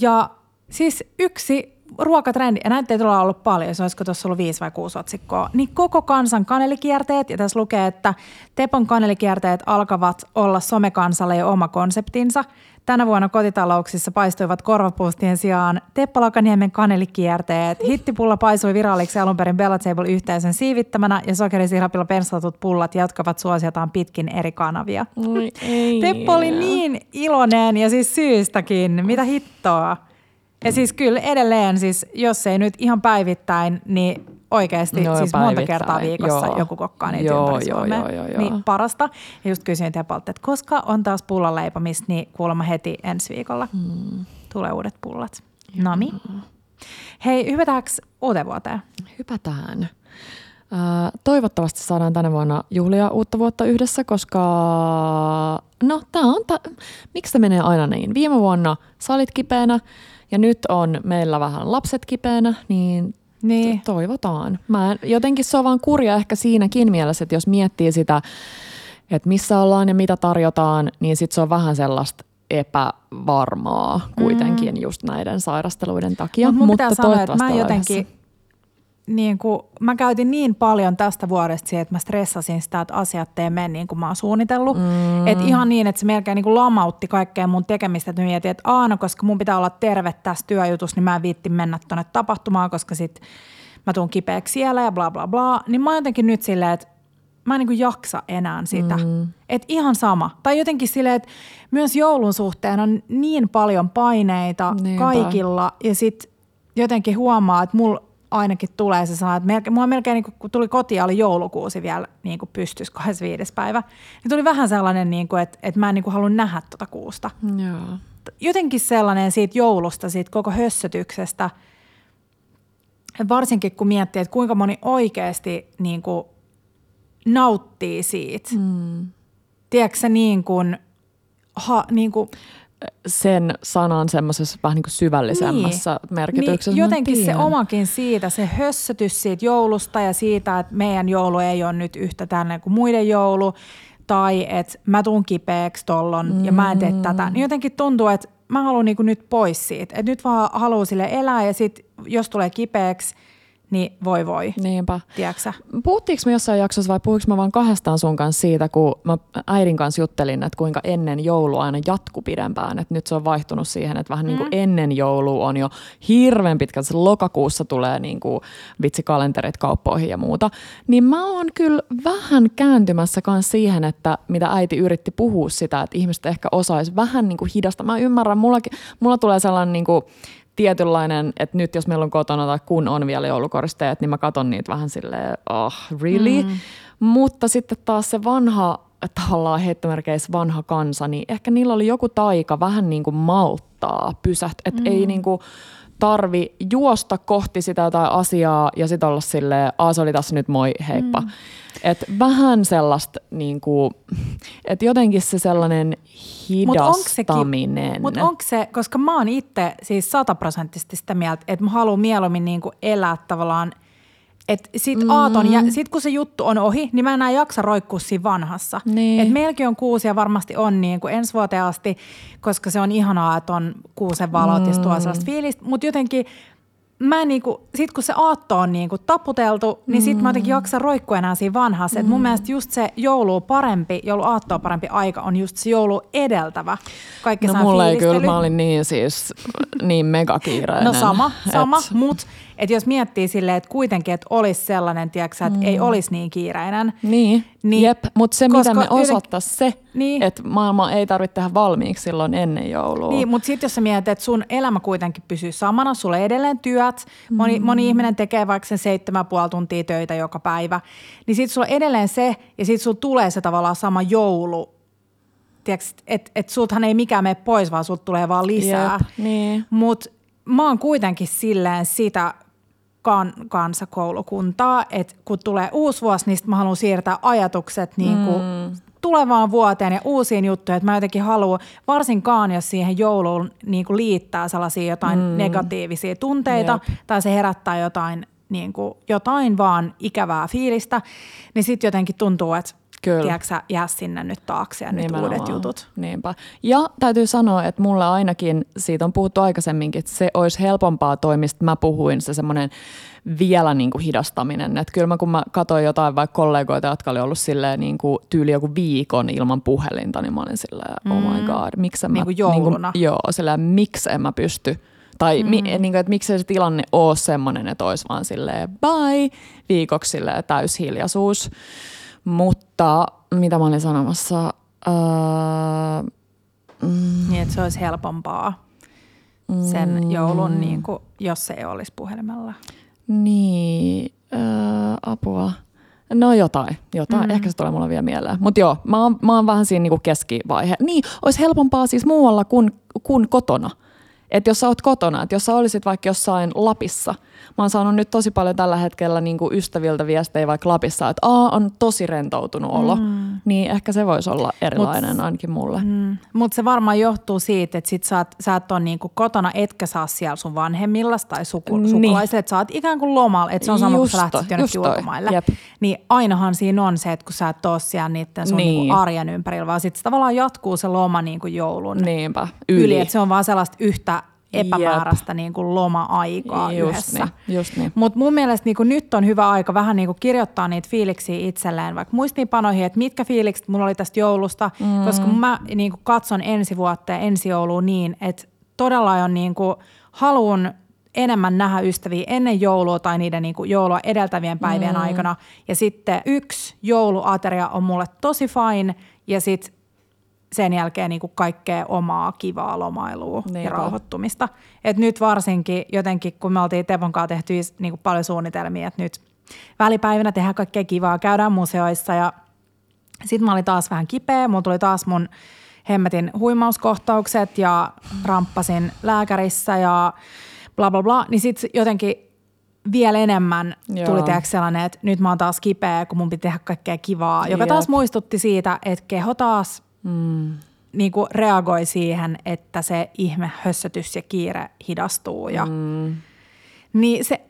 Ja siis yksi ruokatrendi, ja näitä ei tule ollut paljon, se olisiko tuossa ollut viisi vai kuusi otsikkoa, niin koko kansan kanelikierteet, ja tässä lukee, että Tepon kanelikierteet alkavat olla somekansalle jo oma konseptinsa. Tänä vuonna kotitalouksissa paistuivat korvapuustien sijaan Teppalakaniemen kanelikierteet. Hittipulla paisui viralliksi alun perin Bella Table yhteisön siivittämänä ja sokerisirapilla penslatut pullat jatkavat suosiotaan pitkin eri kanavia. Oi, ei. Teppo oli niin iloinen ja siis syystäkin. Mitä hittoa? Ja siis kyllä edelleen, siis jos ei nyt ihan päivittäin, niin oikeasti no, siis monta kertaa viikossa joo. joku kokkaa niitä joo, ympäri joo, joo, joo, joo. Niin parasta. Ja just kysyin Tepalta, että koska on taas pullanleipomista, niin kuulemma heti ensi viikolla hmm. tulee uudet pullat. Nami. Hei, hypätäänkö uuteen vuoteen? Hypätään. Toivottavasti saadaan tänä vuonna juhlia uutta vuotta yhdessä, koska no tää on, ta- miksi se menee aina niin? Viime vuonna sä olit kipeänä, ja nyt on meillä vähän lapset kipeänä, niin niin. toivotaan. Mä jotenkin se on vaan kurja ehkä siinäkin mielessä, että jos miettii sitä, että missä ollaan ja mitä tarjotaan, niin sitten se on vähän sellaista epävarmaa kuitenkin mm. just näiden sairasteluiden takia. Mut mutta sanoa, että mä jotenkin, niin kuin, mä käytin niin paljon tästä vuodesta siihen, että mä stressasin sitä, että asiat ei mene niin kuin mä oon suunnitellut. Mm. Et ihan niin, että se melkein niin kuin lamautti kaikkea mun tekemistä. Että mietin, että aina, koska mun pitää olla terve tässä työjutussa, niin mä en viitti mennä tuonne tapahtumaan, koska sit mä tuun kipeäksi siellä ja bla bla bla. Niin mä oon jotenkin nyt silleen, että mä en niin kuin jaksa enää sitä. Mm. Että ihan sama. Tai jotenkin silleen, että myös joulun suhteen on niin paljon paineita Niinpä. kaikilla ja sitten jotenkin huomaa, että mulla ainakin tulee se sana, että melkein, mua melkein niin kun tuli kotiin, oli joulukuusi vielä niin kuin pystys 25. päivä, niin tuli vähän sellainen, niin kuin, että, että mä en niin kuin halua nähdä tuota kuusta. Joo. Jotenkin sellainen siitä joulusta, siitä koko hössötyksestä, varsinkin kun miettii, että kuinka moni oikeasti niin kuin nauttii siitä. Mm. Tiedätkö niin kuin, ha, niin kuin – sen sanan semmoisessa vähän niin kuin syvällisemmässä niin. merkityksessä. Niin, jotenkin se omakin siitä, se hössötys siitä joulusta ja siitä, että meidän joulu ei ole nyt yhtä tänne kuin muiden joulu, tai että mä tuun kipeäksi tollon mm. ja mä en tee tätä, niin jotenkin tuntuu, että mä haluan niin nyt pois siitä. Että nyt vaan haluan sille elää ja sitten jos tulee kipeäksi – niin voi voi. Niinpä. Tiedätkö Puhuttiinko me jossain jaksossa vai puhuinko mä vaan kahdestaan sun kanssa siitä, kun mä äidin kanssa juttelin, että kuinka ennen joulua aina jatku pidempään. Että nyt se on vaihtunut siihen, että vähän mm. niin kuin ennen joulua on jo hirveän pitkä. Se lokakuussa tulee niin kuin vitsikalenterit kauppoihin ja muuta. Niin mä oon kyllä vähän kääntymässä kanssa siihen, että mitä äiti yritti puhua sitä, että ihmiset ehkä osaisi vähän niin kuin hidasta. Mä ymmärrän, mulla, mulla tulee sellainen niin kuin tietynlainen, että nyt jos meillä on kotona tai kun on vielä joulukoristeet, niin mä katon niitä vähän silleen, oh, really? Mm. Mutta sitten taas se vanha, tavallaan heittomerkeissä vanha kansa, niin ehkä niillä oli joku taika vähän niin kuin malttaa, pysäht, että mm. ei niin kuin tarvi juosta kohti sitä jotain asiaa ja sitten olla silleen, aa se oli tässä nyt moi, heippa. Mm. Et vähän sellaista, niin kuin, Et jotenkin se sellainen hidastaminen. Mutta onko se, koska mä oon itse siis sataprosenttisesti sitä mieltä, että mä haluan mieluummin niinku elää tavallaan et sit, mm. aaton, ja sit kun se juttu on ohi, niin mä enää jaksa roikkua siinä vanhassa. Niin. Et meilläkin on kuusi ja varmasti on niin kuin ensi vuoteen asti, koska se on ihanaa, että on kuusen valot mm. ja tuo sellaista fiilistä. Mutta jotenkin mä niinku, sit kun se aatto on niinku taputeltu, niin sit mä jotenkin mm. jaksa roikkua enää siinä vanhassa. Mm. Et mun mm. mielestä just se joulu parempi, joulu aattoa parempi aika on just se joulu edeltävä. Kaikki no mulla ei kyllä, mä olin niin siis niin megakiireinen. No sama, sama, et... mut et jos miettii silleen, että kuitenkin, että olisi sellainen, tiedätkö, että mm. ei olisi niin kiireinen. Niin, niin jep, mutta se mitä me osattaisiin se, niin. että maailma ei tarvitse tehdä valmiiksi silloin ennen joulua. Niin, mutta sitten jos sä mietit, että sun elämä kuitenkin pysyy samana, sulla edelleen työt, moni, mm. moni ihminen tekee vaikka sen seitsemän puoli tuntia töitä joka päivä, niin sitten sulla edelleen se ja sitten sulla tulee se tavallaan sama joulu, että et sultahan ei mikään mene pois, vaan sulta tulee vaan lisää. Jep, niin. Mutta mä oon kuitenkin silleen sitä kan, kansakoulukuntaa, että kun tulee uusi vuosi, niin mä haluan siirtää ajatukset niin kuin mm. tulevaan vuoteen ja uusiin juttuihin. Että mä jotenkin haluan, varsinkaan jos siihen jouluun niin kuin liittää sellaisia jotain mm. negatiivisia tunteita Jep. tai se herättää jotain, niin kuin, jotain vaan ikävää fiilistä, niin sitten jotenkin tuntuu, että Kyllä. Tiedätkö, jää sinne nyt taakse ja Nimenomaan. nyt uudet jutut. Niinpä. Ja täytyy sanoa, että mulle ainakin, siitä on puhuttu aikaisemminkin, että se olisi helpompaa toimista. Mä puhuin se semmoinen vielä niin kuin hidastaminen. Että kyllä mä kun mä katsoin jotain vaikka kollegoita, jotka oli ollut silleen niin kuin tyyli joku viikon ilman puhelinta, niin mä olin silleen, oh my mm. god, miksi niin kuin jouluna. Niin kuin, joo, silleen, miksi en mä pysty tai mm. mi, niin kuin, että miksei se tilanne ole semmoinen, että olisi vaan silleen bye, viikoksi silleen täyshiljaisuus. Mutta mitä mä olin sanomassa? Öö, mm, niin, että se olisi helpompaa sen mm, joulun, niin kuin, jos se ei olisi puhelimella. Niin, öö, apua. No jotain, jotain. Mm. Ehkä se tulee mulle vielä mieleen. Mutta joo, mä oon, mä oon vähän siinä niinku keskivaihe. Niin, olisi helpompaa siis muualla kuin, kuin kotona. Että jos sä oot kotona, että jos sä olisit vaikka jossain Lapissa – mä oon saanut nyt tosi paljon tällä hetkellä niin kuin ystäviltä viestejä vaikka Lapissa, että Aa, on tosi rentoutunut olo, mm. niin ehkä se voisi olla erilainen Mut, ainakin mulle. Mm. Mutta se varmaan johtuu siitä, että sit sä, oot, sä et ole niinku kotona, etkä saa siellä sun vanhemmilla tai suku, niin. sukulaisille, että sä oot ikään kuin lomalla, että se on sama kuin sä lähtisit jonnekin ulkomaille. Jep. Niin ainahan siinä on se, että kun sä et ole siellä niiden sun niin. niinku arjen ympärillä, vaan sitten tavallaan jatkuu se loma niin kuin joulun Niinpä, yli. yli että se on vaan sellaista yhtä epämääräistä niin kuin loma-aikaa just yhdessä. Niin, just niin. Mutta mun mielestä niin kuin nyt on hyvä aika vähän niin kuin kirjoittaa niitä fiiliksiä itselleen, vaikka muistiinpanoihin, että mitkä fiilikset mulla oli tästä joulusta, mm. koska mä niin kuin katson ensi vuotta ja ensi joulua niin, että todella on niin kuin, haluun enemmän nähdä ystäviä ennen joulua tai niiden niin kuin joulua edeltävien päivien mm. aikana. Ja sitten yksi jouluateria on mulle tosi fine ja sitten sen jälkeen niin kuin kaikkea omaa kivaa lomailua Niinpä. ja rauhoittumista. Et nyt varsinkin jotenkin, kun me oltiin Tepon kanssa tehty niin kuin paljon suunnitelmia, että nyt välipäivinä tehdään kaikkea kivaa, käydään museoissa ja sitten mä olin taas vähän kipeä, mulla tuli taas mun hemmetin huimauskohtaukset ja ramppasin lääkärissä ja bla bla bla, niin sitten jotenkin vielä enemmän Joo. tuli tehdä sellainen, että nyt mä oon taas kipeä, kun mun piti tehdä kaikkea kivaa, joka Jep. taas muistutti siitä, että keho taas mm. niin kuin reagoi siihen, että se ihme hössötys ja kiire hidastuu. Ja, mm. Niin se,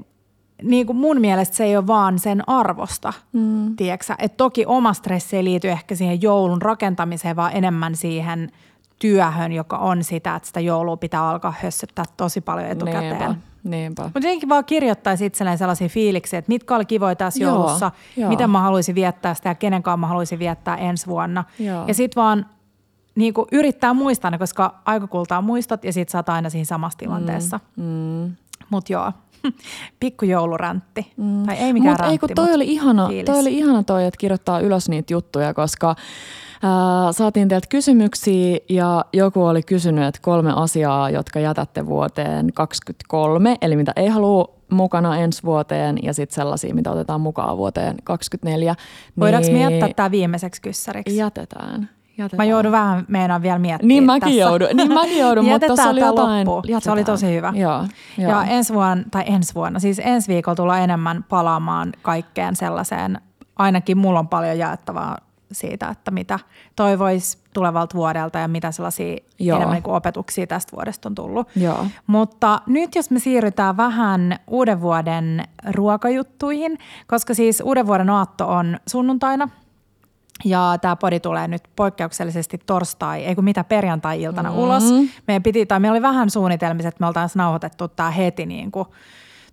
niin kuin mun mielestä se ei ole vaan sen arvosta, mm. tiedätkö Et toki oma stressi ei liity ehkä siihen joulun rakentamiseen, vaan enemmän siihen työhön, joka on sitä, että sitä joulua pitää alkaa hössöttää tosi paljon etukäteen. Niinpä. Niinpä. Mutta jotenkin vaan kirjoittaisi itselleen sellaisia fiiliksiä, että mitkä oli kivoja tässä joo, joulussa, joo. miten mä haluaisin viettää sitä ja kenen kanssa mä haluaisin viettää ensi vuonna. Joo. Ja sitten vaan niin kuin yrittää muistaa ne, koska aika kultaa muistot ja sit sä oot aina siinä samassa tilanteessa. Mm, mm. Mutta joo, pikkujouluräntti. Mm. Tai ei mikään mut ei, toi oli ihana, toi oli ihana toi, että kirjoittaa ylös niitä juttuja, koska saatiin teiltä kysymyksiä ja joku oli kysynyt, että kolme asiaa, jotka jätätte vuoteen 2023, eli mitä ei halua mukana ensi vuoteen ja sitten sellaisia, mitä otetaan mukaan vuoteen 2024. Voidaanko niin me jättää tämä viimeiseksi kyssäriksi? Jätetään. Jätetään. Mä joudun vähän meinaan vielä miettimään Niin mäkin tässä. joudun, niin mäkin joudun mutta tuossa oli jotain. Se oli tosi hyvä. Joo, joo. Ja ensi vuonna, tai ensi vuonna, siis ensi viikolla tullaan enemmän palaamaan kaikkeen sellaiseen, ainakin mulla on paljon jaettavaa siitä, että mitä toivoisi tulevalta vuodelta ja mitä sellaisia Joo. enemmän niin kuin opetuksia tästä vuodesta on tullut. Joo. Mutta nyt jos me siirrytään vähän uuden vuoden ruokajuttuihin, koska siis uuden vuoden aatto on sunnuntaina ja tämä podi tulee nyt poikkeuksellisesti torstai, ei kun mitä perjantai-iltana mm. ulos. Meidän piti, tai meillä oli vähän suunnitelmissa, että me oltaisiin nauhoitettu tämä heti niin kuin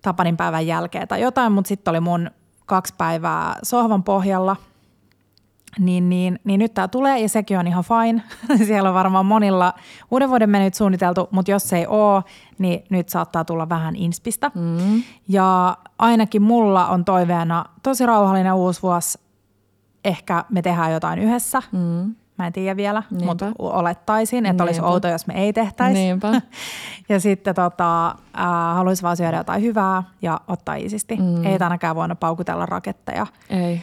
Tapanin päivän jälkeen tai jotain, mutta sitten oli mun kaksi päivää sohvan pohjalla – niin, niin, niin nyt tämä tulee ja sekin on ihan fine. Siellä on varmaan monilla uuden vuoden menyt suunniteltu, mutta jos ei ole, niin nyt saattaa tulla vähän inspistä. Mm. Ja ainakin mulla on toiveena tosi rauhallinen uusi vuosi. Ehkä me tehdään jotain yhdessä. Mm. Mä en tiedä vielä, Niinpä. mutta olettaisin, että Niinpä. olisi outo, jos me ei tehtäisi. Niinpä. ja sitten tota, äh, haluaisin vaan syödä jotain hyvää ja ottaa isisti. Mm. Ei tänäkään vuonna paukutella raketteja. Ei.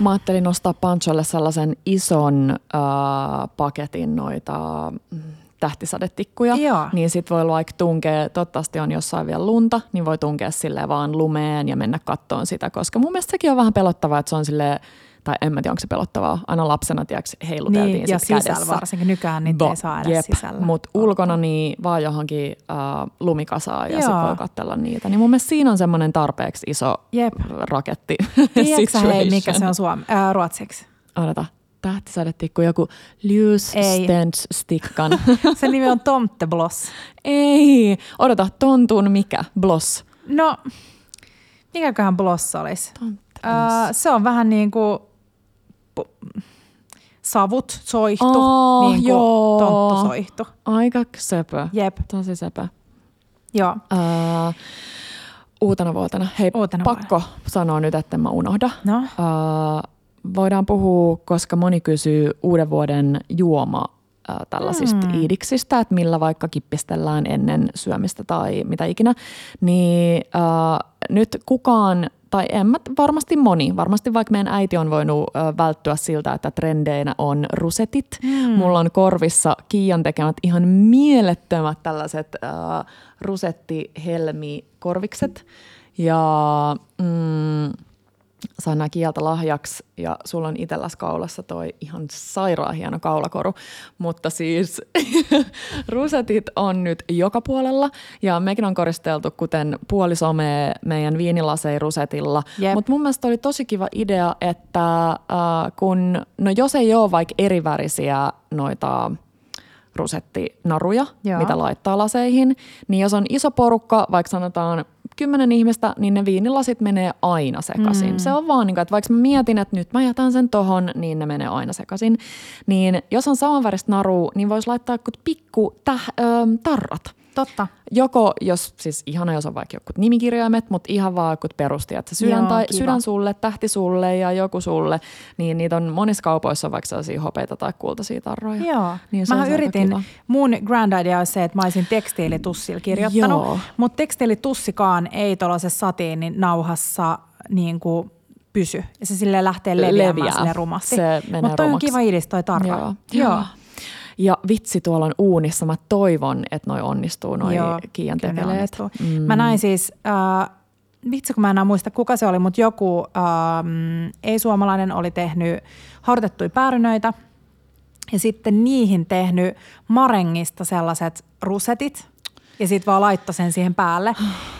Mä ajattelin nostaa Pancholle sellaisen ison äh, paketin noita mm, tähtisadetikkuja, Joo. niin sit voi vaikka tunkea, toivottavasti on jossain vielä lunta, niin voi tunkea sille vaan lumeen ja mennä kattoon sitä, koska mun mielestä sekin on vähän pelottavaa, että se on silleen tai en mä tiedä, onko se pelottavaa. Aina lapsena, tiedätkö, heiluteltiin niin, ja sisällä kädessä. varsinkin nykyään niitä ei saa edes jep, sisällä. Mutta ulkona niin vaan johonkin uh, lumikasaan ja sitten voi katsella niitä. Niin mun mielestä siinä on semmoinen tarpeeksi iso jep. raketti Tiedätkö hei, mikä se on suom- äh, ruotsiksi? Odota tähtisadetikku, joku stickan. se nimi on Tomtebloss. Ei, odota, tontun mikä? Bloss. No, mikäköhän bloss olisi? Uh, se on vähän niin kuin savut soihtu, oh, niin kuin tonttu soihtu. Aika söpö. Jep. Tosi söpö. Joo. Uh, uutena vuotena. Hei, uutena pakko vuonna. sanoa nyt, että mä unohda. No. Uh, voidaan puhua, koska moni kysyy uuden vuoden juoma tällaisista mm. iidiksistä, että millä vaikka kippistellään ennen syömistä tai mitä ikinä, niin uh, nyt kukaan tai en mä, varmasti moni, varmasti vaikka meidän äiti on voinut ö, välttyä siltä, että trendeinä on rusetit. Mm. Mulla on korvissa Kiian tekemät ihan mielettömät tällaiset ö, rusettihelmi-korvikset. Ja mm, sain nämä kieltä lahjaksi ja sulla on itselläs kaulassa toi ihan sairaan hieno kaulakoru. Mutta siis rusetit on nyt joka puolella ja mekin on koristeltu kuten puolisome meidän viinilasei rusetilla. Yep. Mutta mun mielestä oli tosi kiva idea, että äh, kun, no jos ei ole vaikka erivärisiä noita rusettinaruja, Joo. mitä laittaa laseihin, niin jos on iso porukka, vaikka sanotaan kymmenen ihmistä, niin ne viinilasit menee aina sekaisin. Mm. Se on vaan niin kuin, että vaikka mä mietin, että nyt mä jätän sen tohon, niin ne menee aina sekaisin. Niin jos on samanväristä naru, niin voisi laittaa pikku täh, ö, tarrat – Totta. Joko, jos siis ihana, jos on vaikka joku nimikirjaimet, mutta ihan vaan perusti, että sydän, Joo, tai, sydän sulle, tähti sulle ja joku sulle, niin niitä on monissa kaupoissa on vaikka sellaisia hopeita tai kultaisia tarroja. Joo. Niin mä yritin, mun grand idea on se, että mä olisin tekstiilitussilla kirjoittanut, Joo. mutta tekstiilitussikaan ei tuollaisessa satiinin nauhassa niin kuin pysy. Ja se sille lähtee leviämään Leviää. sille rumasti. Mutta toi rumaksi. on kiva idis toi tarra. Joo. Joo. Joo. Ja vitsi tuolla on uunissa, mä toivon, että noi onnistuu, noi Joo, Kiian tekeleet. Mm. Mä näin siis, äh, vitsi kun mä enää muista kuka se oli, mutta joku äh, ei-suomalainen oli tehnyt haudutettuja päärynöitä ja sitten niihin tehnyt marengista sellaiset rusetit, ja sitten vaan laittoi sen siihen päälle.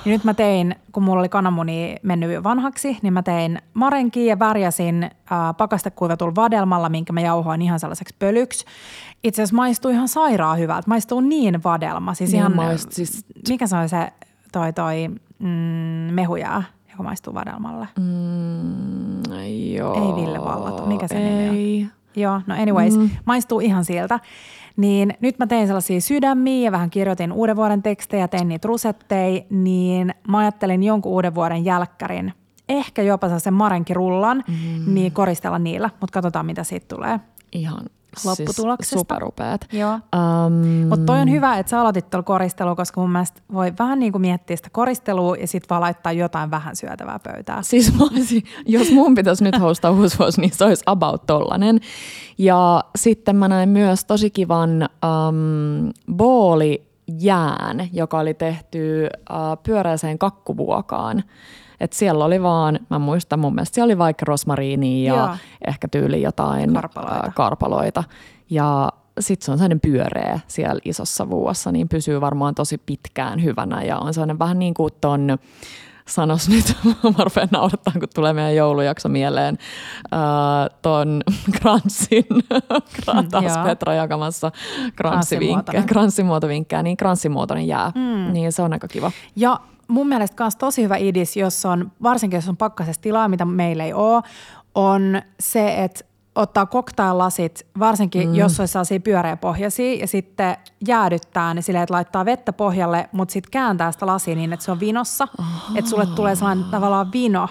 Ja nyt mä tein, kun mulla oli kananmuni mennyt vanhaksi, niin mä tein marenkiin ja värjäsin äh, pakastekuivatulla vadelmalla, minkä mä jauhoin ihan sellaiseksi pölyksi. Itse asiassa maistuu ihan sairaan hyvältä. Maistuu niin vadelma. Siis niin ihan, maist, siis... Mikä se on se toi, toi mm, mehujää, joka maistuu vadelmalle? Mm, joo. Ei Ville Vallato. Mikä se ei. nimi on? Joo, no anyways, mm. maistuu ihan sieltä. Niin nyt mä tein sellaisia sydämiä ja vähän kirjoitin uuden vuoden tekstejä, tein niitä rusetteja, niin mä ajattelin jonkun uuden vuoden jälkkärin, ehkä jopa sen marenkirullan, mm. niin koristella niillä, mutta katsotaan mitä siitä tulee. Ihan lopputuloksesta. Siis superupeat. Joo. Um, Mutta toi on hyvä, että sä aloitit tuolla koristelua, koska mun mielestä voi vähän niin kuin miettiä sitä koristelua ja sitten vaan laittaa jotain vähän syötävää pöytää. Siis olisin, jos mun pitäisi nyt hostaa uusi vuosi, niin se olisi about tollanen. Ja sitten mä näin myös tosi kivan um, booli jään, joka oli tehty uh, pyöreäseen kakkuvuokaan. Että siellä oli vaan, mä muistan mun mielestä siellä oli vaikka rosmariinia ja Joo. ehkä tyyli jotain Karpaloita. ää, karpaloita. Ja sitten se on sellainen pyöreä siellä isossa vuossa, niin pysyy varmaan tosi pitkään hyvänä ja on sellainen vähän niin kuin ton, sanos nyt, mä rupean naurattaa, kun tulee meidän joulujakso mieleen, ää, ton kranssin, taas joo. Petra jakamassa kranssimuotovinkkejä, niin kranssimuotoinen jää, mm. niin se on aika kiva. Ja mun mielestä myös tosi hyvä idis, jos on, varsinkin jos on pakkasessa tilaa, mitä meillä ei ole, on se, että ottaa cocktail-lasit, varsinkin mm. jos olisi sellaisia pyöreäpohjaisia, ja sitten jäädyttää ne silleen, että laittaa vettä pohjalle, mutta sitten kääntää sitä lasia niin, että se on vinossa. Että sulle tulee sellainen tavallaan vino,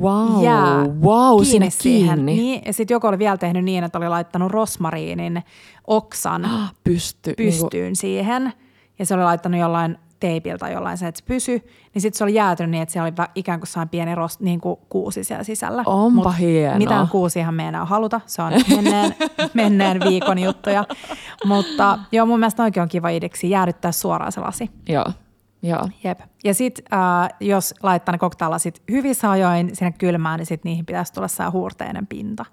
Wow, jää wow, kiinni sinne siihen. kiinni. Niin, ja sitten joku oli vielä tehnyt niin, että oli laittanut rosmariinin oksan Pysty. pystyyn siihen. Ja se oli laittanut jollain teipillä tai jollain se, että se pysy. Niin sitten se oli jäätynyt niin, että siellä oli ikään kuin sellainen pieni rost, niin kuin kuusi siellä sisällä. Onpa Mut hienoa. Mitään kuusiahan me ei enää haluta. Se on menneen, menneen viikon juttuja. Mutta joo, mun mielestä oikein on kiva ideksi jäädyttää suoraan se lasi. Joo, joo. Jep. Ja sitten äh, jos laittaa ne koktaalasit hyvissä ajoin sinne kylmään, niin sitten niihin pitäisi tulla saa huurteinen pinta.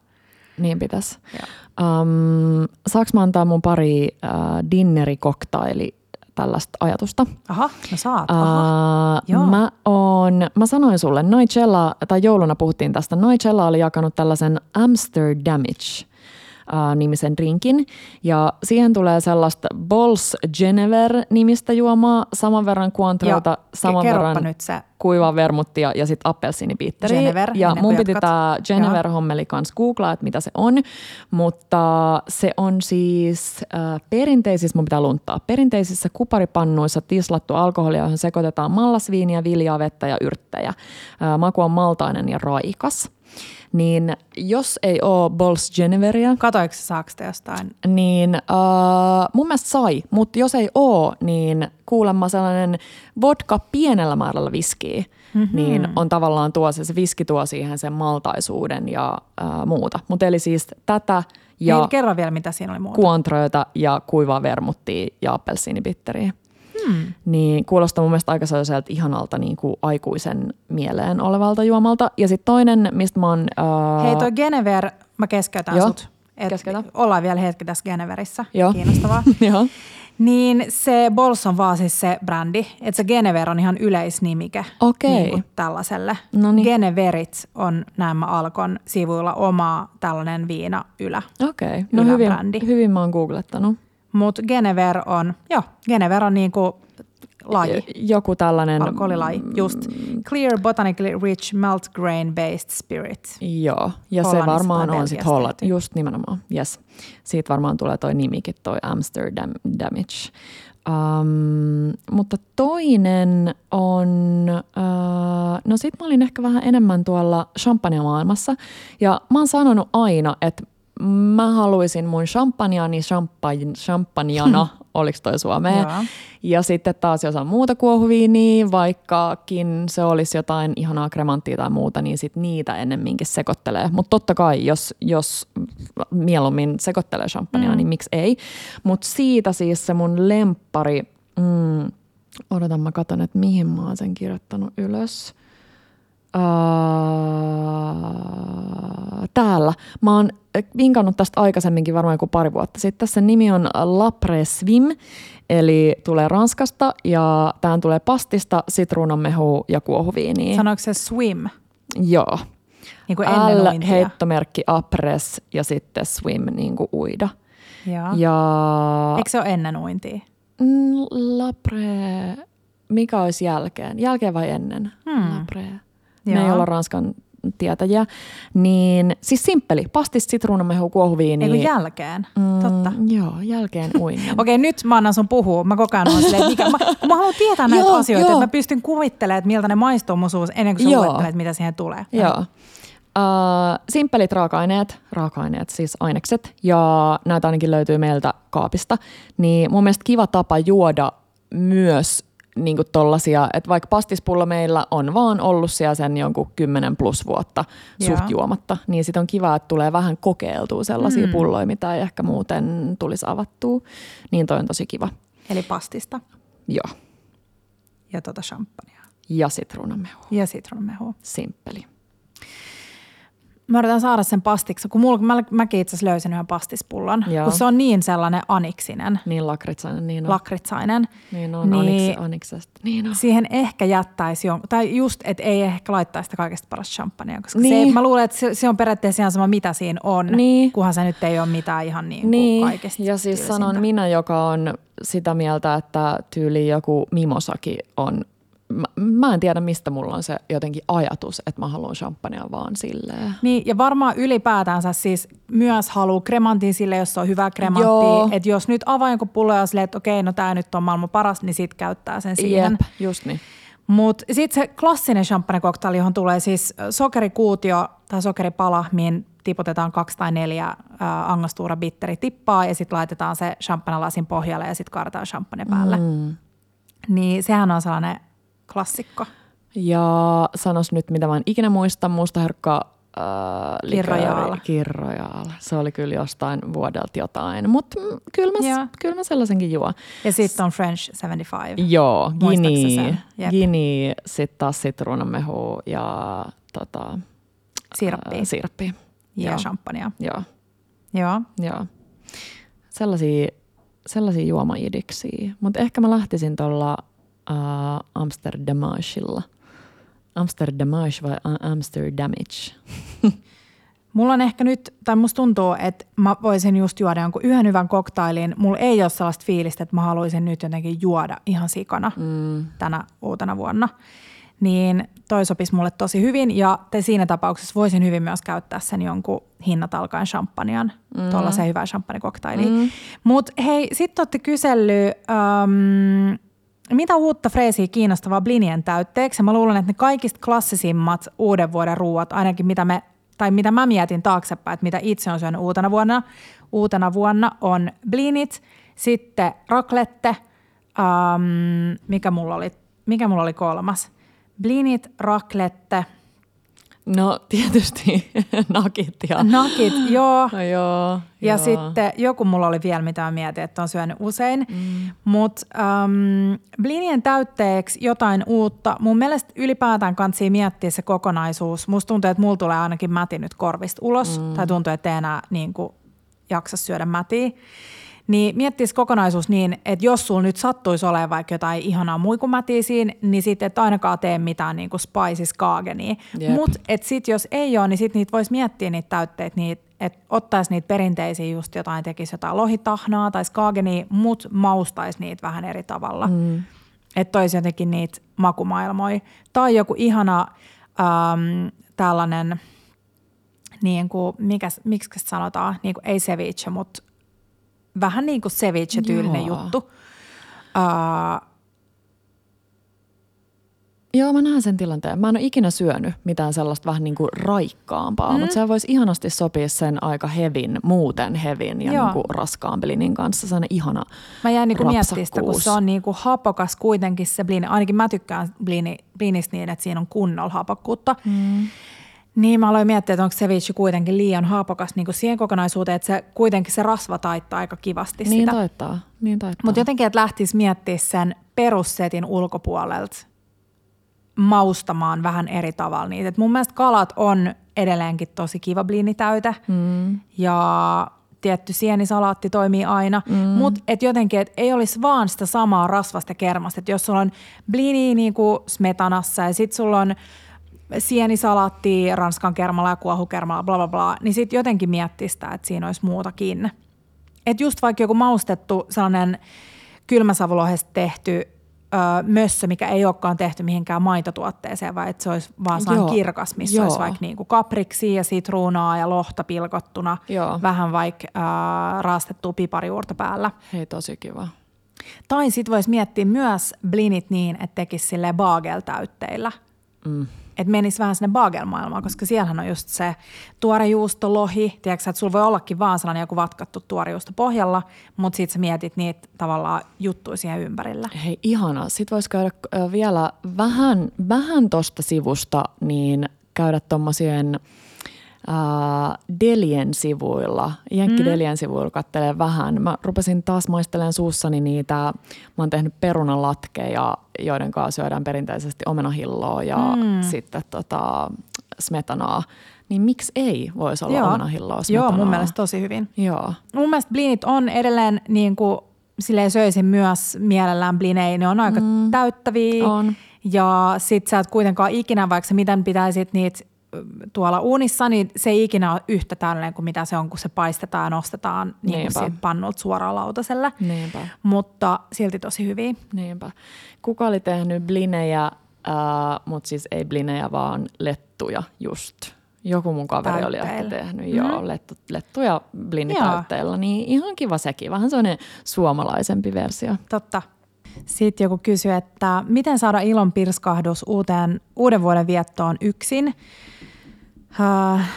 Niin pitäisi. Um, saaks mä antaa mun pari uh, dinnerikoktaili tällaista ajatusta? Aha, no saat. Aha. Uh, Joo. mä, on, mä sanoin sulle, Noicella, tai jouluna puhuttiin tästä, Noicella oli jakanut tällaisen Amsterdamage uh, nimisen drinkin. Ja siihen tulee sellaista Bols Genever-nimistä juomaa, saman verran kuantroita, Ja saman kerropa verran nyt se. kuivaa vermuttia ja sitten appelsiinibiitteriä. Genever, ja mun piti tämä Genever-hommeli kanssa googlaa, että mitä se on. Mutta se on siis äh, perinteisissä, mun pitää lunttaa, perinteisissä kuparipannuissa tislattu alkoholia, johon sekoitetaan mallasviiniä, viljaa, vettä ja yrttejä. Äh, maku on maltainen ja raikas. Niin jos ei ole Bols Geneveria, Katoiko sä saako te jostain? niin uh, mun mielestä sai, mutta jos ei oo, niin kuulemma sellainen vodka pienellä määrällä viskiä, mm-hmm. niin on tavallaan tuo se, se viski tuo siihen sen maltaisuuden ja uh, muuta. Mutta eli siis tätä ja Niin, kerro vielä, mitä siinä oli muuta. kuantroita ja kuivaa vermuttia ja appelsiinibitteriä. Hmm. Niin kuulostaa mun mielestä aika sellaiselta ihanalta niin kuin aikuisen mieleen olevalta juomalta. Ja sitten toinen, mistä mä oon... Uh, Hei, toi Genever, mä keskeytän Joo, sut. Et keskeytä. Ollaan vielä hetki tässä Geneverissä. Joo. Kiinnostavaa. Joo. Niin se Bols on vaan siis se brändi, että se Genever on ihan yleisnimike Okei. niin kuin tällaiselle. Noniin. Geneverit on nämä Alkon sivuilla oma tällainen viina ylä. Okei, okay. no hyvin, Yläbrändi. hyvin mä oon googlettanut. Mutta Genever on, joo, Genever on niinku laji. Joku tällainen... Alkoholilaji, just. Clear botanically rich malt grain based spirit. Joo, ja se varmaan on sitten Holland, just nimenomaan, yes. Siitä varmaan tulee toi nimikin, toi Amsterdam Damage. Um, mutta toinen on, uh, no sit mä olin ehkä vähän enemmän tuolla champagne-maailmassa, ja mä oon sanonut aina, että mä haluaisin mun champagnea, champagne, champagnana, oliko toi suomea, ja sitten taas jos on muuta kuohuviiniä, vaikkakin se olisi jotain ihanaa kremanttia tai muuta, niin sit niitä ennemminkin sekoittelee. Mutta totta kai, jos, jos mieluummin sekoittelee champagnea, mm. niin miksi ei. Mutta siitä siis se mun lemppari, mm, odotan mä katon, että mihin mä oon sen kirjoittanut ylös. Uh, täällä. Mä oon vinkannut tästä aikaisemminkin varmaan joku pari vuotta sitten. Sen nimi on Lapre Swim, eli tulee Ranskasta ja tähän tulee pastista, sitruunanmehu ja kuohuviiniä. Sanoiko se swim? Joo. Niin kuin ennen L, heittomerkki apres ja sitten swim, niin kuin uida. Joo. Ja Eikö se ole ennen uintia? mm, lapre, mikä olisi jälkeen? Jälkeen vai ennen? Hmm. Lapre. Ne ei Joo. olla ranskan tietäjiä. Niin, siis simppeli, pastis, sitruunamehu, kuohuviini. Ei kun jälkeen, mm. totta. Joo, jälkeen uinen. Okei, nyt mä annan sun puhua. Mä koko ajan olen silleen, mikä, mä, mä haluan tietää näitä Joo, asioita, joo. että mä pystyn kuvittelemaan, että miltä ne maistuu mun suussa ennen kuin sä Joo. luettelet, mitä siihen tulee. Joo. Uh, simppelit raaka-aineet, raaka-aineet siis ainekset, ja näitä ainakin löytyy meiltä kaapista, niin mun mielestä kiva tapa juoda myös niin kuin tollasia, että vaikka pastispullo meillä on vaan ollut siellä sen jonkun 10 plus vuotta Joo. suht juomatta, niin sit on kiva, että tulee vähän kokeiltua sellaisia mm. pulloja, mitä ei ehkä muuten tulisi avattua, niin toi on tosi kiva. Eli pastista Joo, ja tota champagnea. ja sitruunamehu. Ja sitruunamehu. Simppeli. Mä yritän saada sen pastiksi, kun mulla, mä, mäkin itse asiassa löysin yhden pastispullon, Joo. kun se on niin sellainen aniksinen, Niin lakritsainen, niin on. lakritsainen. niin on, niin- Aniks, aniksesta. Niin on. Siihen ehkä jättäisi, jon, tai just, että ei ehkä laittaisi sitä kaikesta parasta champagnea, koska Niin. se, mä luulen, että se, se on periaatteessa ihan sama, mitä siinä on, Niin. kunhan se nyt ei ole mitään ihan niin kuin Niin, kaikesta ja siis tylsintä. sanon minä, joka on sitä mieltä, että tyyli joku mimosakin on, mä, mä en tiedä mistä mulla on se jotenkin ajatus, että mä haluan champagnea vaan silleen. Niin, ja varmaan ylipäätänsä siis myös haluaa kremantin sille, jos se on hyvä kremantti. Että jos nyt avaa jonkun pullon ja silleen, että okei, no tämä nyt on maailman paras, niin sit käyttää sen siihen. Jep, just niin. Mutta sitten se klassinen champagne-koktaili, johon tulee siis sokerikuutio tai sokeripala, mihin tiputetaan kaksi tai neljä äh, angastuura bitteri tippaa ja sitten laitetaan se champagne-lasin pohjalle ja sitten kaadetaan champagne päälle. Mm. Niin sehän on sellainen klassikko. Ja sanos nyt, mitä mä en ikinä muista, musta herkka äh, Kirrojaal. Kirrojaal. Se oli kyllä jostain vuodelta jotain, mutta kyllä Joo. mä, kyllä mä sellaisenkin juon. Ja sitten on French 75. Joo, gini, gini sitten taas sitruunamehu ja tota, Sirppia ää, sirppia. ja joo. champagnea. Joo, Joo. joo. Sellaisia, sellaisia juomaidiksi. Mutta ehkä mä lähtisin tuolla Amsterdamashilla. Amsterdamash vai Amsterdamage? Mulla on ehkä nyt, tai musta tuntuu, että mä voisin just juoda jonkun yhden hyvän koktailin. Mulla ei ole sellaista fiilistä, että mä haluaisin nyt jotenkin juoda ihan sikana mm. tänä uutena vuonna. Niin toi sopisi mulle tosi hyvin ja te siinä tapauksessa voisin hyvin myös käyttää sen jonkun hinnat alkaen champagnean, mm. tuollaisen hyvän champagne-koktailiin. Mm. Mutta hei, sitten olette kysellyt, ähm, mitä uutta freesiä kiinnostavaa blinien täytteeksi? Mä luulen, että ne kaikista klassisimmat uuden vuoden ruuat, ainakin mitä me tai mitä mä mietin taaksepäin, että mitä itse on syönyt uutena vuonna, uutena vuonna on blinit, sitten raclette, ähm, mikä, mulla oli, mikä mulla oli kolmas? Blinit, raclette, No tietysti nakit ja... nakit, joo. No, joo, Ja joo. sitten joku mulla oli vielä, mitä mä mietin, että on syönyt usein. Mm. Mutta ähm, blinien täytteeksi jotain uutta. Mun mielestä ylipäätään kansi miettiä se kokonaisuus. Musta tuntuu, että mulla tulee ainakin mäti nyt korvista ulos. Mm. Tai tuntuu, että ei enää niin kuin, jaksa syödä mätiä. Niin miettis kokonaisuus niin, että jos sulla nyt sattuisi olemaan vaikka jotain ihanaa muikumätiä siinä, niin sitten et ainakaan tee mitään niin kuin spices kaagenia. Jep. Mutta et sit jos ei ole, niin sit niitä voisi miettiä niitä täytteitä, niitä, että ottaisi niitä perinteisiä just jotain, tekisi jotain lohitahnaa tai skaagenia, mutta maustaisi niitä vähän eri tavalla. Mm. Että toisi jotenkin niitä makumaailmoja. Tai joku ihana äm, tällainen, niin kuin, mikä, miksi sanotaan, niin kuin, ei ceviche, mutta vähän niin kuin ceviche-tyylinen Joo. juttu. Uh, Joo, mä näen sen tilanteen. Mä en ole ikinä syönyt mitään sellaista vähän niin kuin raikkaampaa, mm. mutta se voisi ihanasti sopia sen aika hevin, muuten hevin ja Joo. niin kuin raskaan pelinin kanssa. Sellainen ihana Mä jäin niinku miettimään sitä, kun se on niinku hapokas kuitenkin se blini. Ainakin mä tykkään blini, blinistä niin, että siinä on kunnolla hapokkuutta. Mm. Niin mä aloin miettiä, että onko ceviche kuitenkin liian hapokas niin siihen kokonaisuuteen, että se kuitenkin se rasva taittaa aika kivasti Niin sitä. taittaa, niin taittaa. Mutta jotenkin, että lähtisi miettiä sen perussetin ulkopuolelta maustamaan vähän eri tavalla niitä. Et mun mielestä kalat on edelleenkin tosi kiva blinitäyte mm. ja tietty sienisalaatti toimii aina, mm. mutta et jotenkin, et ei olisi vaan sitä samaa rasvasta kermasta. Et jos sulla on blini niinku smetanassa ja sitten sulla on sienisalaatti ranskan kermalla ja kuohukermalla, bla bla bla, niin sitten jotenkin miettii sitä, että siinä olisi muutakin. Et just vaikka joku maustettu sellainen kylmäsavulohesta tehty ö, mössö, mikä ei olekaan tehty mihinkään maitotuotteeseen, vaan että se olisi vaan Joo. kirkas, missä Joo. olisi vaikka niinku kapriksia ja sitruunaa ja lohta pilkottuna, Joo. vähän vaikka ö, raastettua piparijuurta päällä. Hei, tosi kiva. Tai sitten voisi miettiä myös blinit niin, että tekisi sille bagel-täytteillä. Mm. Että menisi vähän sinne bagelmaailmaan, koska siellähän on just se tuorejuusto, lohi. Tiedätkö, että sulla voi ollakin vaan sellainen joku vatkattu tuorejuusto pohjalla, mutta sitten sä mietit niitä tavallaan juttuja siihen ympärillä. Hei, ihana. Sitten voisi käydä vielä vähän, vähän tosta sivusta, niin käydä tuommoisien ää, Delien sivuilla, Jenkki mm. Delien sivuilla kattelee vähän. Mä rupesin taas maistelemaan suussani niitä, mä oon tehnyt perunalatkeja, joiden kanssa syödään perinteisesti omenahilloa ja mm. sitten tota, smetanaa. Niin miksi ei voisi olla Joo. omenahilloa smetanaa? Joo, mun mielestä tosi hyvin. Joo. Mun mielestä blinit on edelleen niin kuin, silleen söisin myös mielellään blinei. Ne on aika mm. täyttäviä. On. Ja sit sä et kuitenkaan ikinä, vaikka sä miten pitäisit niitä tuolla uunissa, niin se ei ikinä ole yhtä täydellinen kuin mitä se on, kun se paistetaan ja nostetaan niin kuin pannulta suoraan lautaselle. Niinpä. Mutta silti tosi hyviä. Niinpä. Kuka oli tehnyt blinejä, äh, mutta siis ei blinejä, vaan lettuja just. Joku mun kaveri oli ehkä tehnyt, mm. joo, lettu, lettuja blinitäytteillä. Niin ihan kiva sekin, vähän sellainen suomalaisempi versio. Totta. Sitten joku kysyi, että miten saada ilon pirskahdus uuteen, uuden vuoden viettoon yksin. Äh,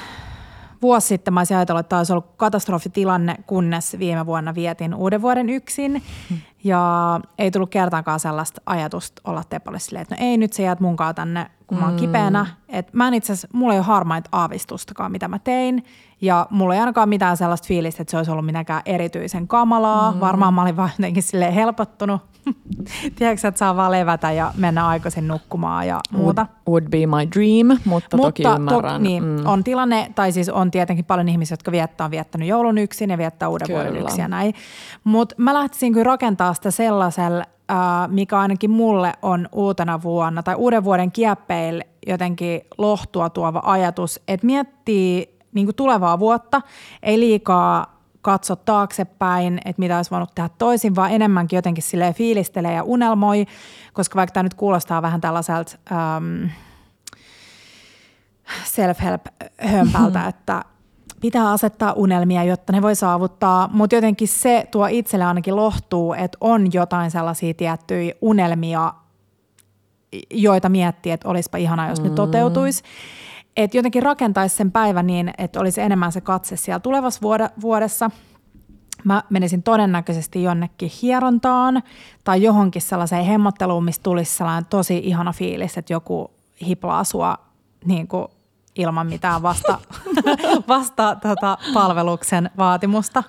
vuosi sitten mä olisin ajatellut, että olisi ollut katastrofitilanne, kunnes viime vuonna vietin uuden vuoden yksin. Ja ei tullut kertaakaan sellaista ajatusta olla Tepalle silleen, että no ei nyt se jäät munkaan tänne, kun mä oon mm. kipeänä. Et mä en itse asiassa, mulla ei ole harmaita aavistustakaan, mitä mä tein. Ja mulla ei ainakaan mitään sellaista fiilistä, että se olisi ollut minäkään erityisen kamalaa. Mm. Varmaan mä olin vaan jotenkin silleen helpottunut. Tiedätkö, että saa vaan levätä ja mennä aikaisin nukkumaan ja muuta. Would, would be my dream, mutta, mutta toki ymmärrän. To, niin, mm. on tilanne, tai siis on tietenkin paljon ihmisiä, jotka viettää, on viettänyt joulun yksin ja viettää uuden kyllä. vuoden yksin ja näin. Mutta mä lähtisin kyllä rakentaa sitä sellaisella, mikä ainakin mulle on uutena vuonna tai uuden vuoden kieppeillä jotenkin lohtua tuova ajatus, että miettii niin tulevaa vuotta, ei liikaa katso taaksepäin, että mitä olisi voinut tehdä toisin, vaan enemmänkin jotenkin sille fiilistelee ja unelmoi, koska vaikka tämä nyt kuulostaa vähän tällaiselta um, self-help-hömpältä, että pitää asettaa unelmia, jotta ne voi saavuttaa, mutta jotenkin se tuo itselle ainakin lohtuu, että on jotain sellaisia tiettyjä unelmia, joita miettii, että olisipa ihanaa, jos mm. ne toteutuisi. Että jotenkin rakentaisi sen päivän niin, että olisi enemmän se katse siellä tulevassa vuodessa. Mä menisin todennäköisesti jonnekin hierontaan tai johonkin sellaiseen hemmotteluun, mistä tulisi sellainen tosi ihana fiilis, että joku hiplaa sua niin kuin ilman mitään vasta, vasta tota, palveluksen vaatimusta.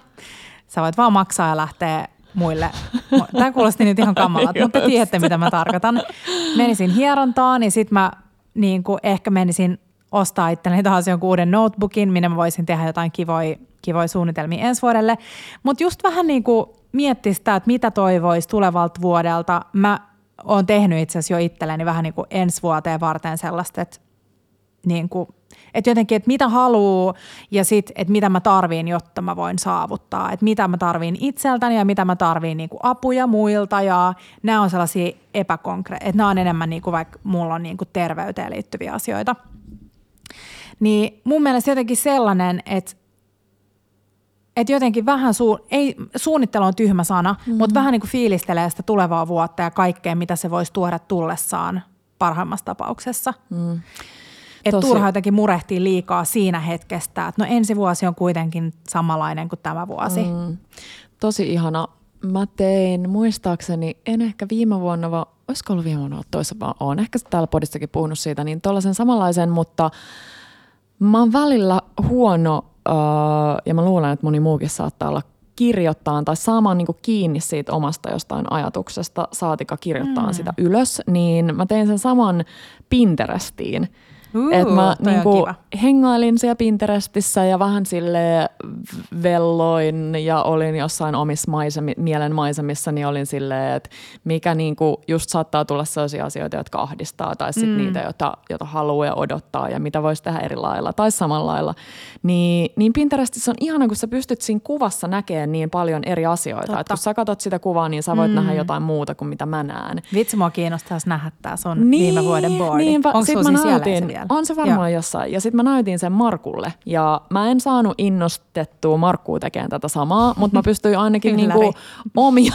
Sä voit vaan maksaa ja lähteä muille. Tämä kuulosti nyt ihan kamalat, mutta te tiedätte, mitä mä tarkoitan. Menisin hierontaan ja sitten mä niin kuin ehkä menisin ostaa itselleni taas jonkun uuden notebookin, minne mä voisin tehdä jotain kivoja, kivoja suunnitelmia ensi vuodelle. Mutta just vähän niin kuin miettiä sitä, että mitä toivoisi tulevalta vuodelta. Mä oon tehnyt itse asiassa jo itselleni vähän niin kuin ensi vuoteen varten sellaista, että niin kuin, että jotenkin, että mitä haluaa ja sitten, että mitä mä tarviin, jotta mä voin saavuttaa. Että mitä mä tarviin itseltäni ja mitä mä tarviin niin apuja muilta ja nämä on sellaisia epäkonkreettisia, että nämä on enemmän niin kuin vaikka mulla on niin kuin terveyteen liittyviä asioita. Niin mun mielestä jotenkin sellainen, että että jotenkin vähän, suu, ei, suunnittelu on tyhmä sana, mm-hmm. mutta vähän niin kuin fiilistelee sitä tulevaa vuotta ja kaikkea, mitä se voisi tuoda tullessaan parhaimmassa tapauksessa. Mm. Että turha jotenkin murehtii liikaa siinä hetkestä, että no ensi vuosi on kuitenkin samanlainen kuin tämä vuosi. Mm. Tosi ihana. Mä tein muistaakseni, en ehkä viime vuonna, vaan olisiko ollut viime vuonna, toisessa vaan on. Ehkä täällä podissakin puhunut siitä, niin tuollaisen samanlaisen, mutta – Mä oon välillä huono öö, ja mä luulen, että moni muukin saattaa olla kirjoittaa tai saamaan niin kiinni siitä omasta jostain ajatuksesta, saatika kirjoittaa mm. sitä ylös, niin mä tein sen saman Pinterestiin. Uh, että mä niinku hengailin siellä Pinterestissä ja vähän sille velloin ja olin jossain omissa maisemi, mielen maisemissa, niin olin silleen, että mikä niinku just saattaa tulla sellaisia asioita, jotka ahdistaa tai sitten mm. niitä, joita, joita haluaa ja odottaa ja mitä voisi tehdä eri lailla tai samalla lailla. Niin, niin Pinterestissä on ihana, kun sä pystyt siinä kuvassa näkemään niin paljon eri asioita. Että kun sä katsot sitä kuvaa, niin sä voit mm. nähdä jotain muuta kuin mitä mä näen. Vitsi, mua kiinnostaisi nähdä tämä sun niin, viime vuoden boardi. Niinpä, Onko siis vielä? On se varmaan Joo. jossain. Ja sitten mä näytin sen Markulle. Ja mä en saanut innostettua Markkuu tekemään tätä samaa, mutta mä pystyin ainakin niinku omia,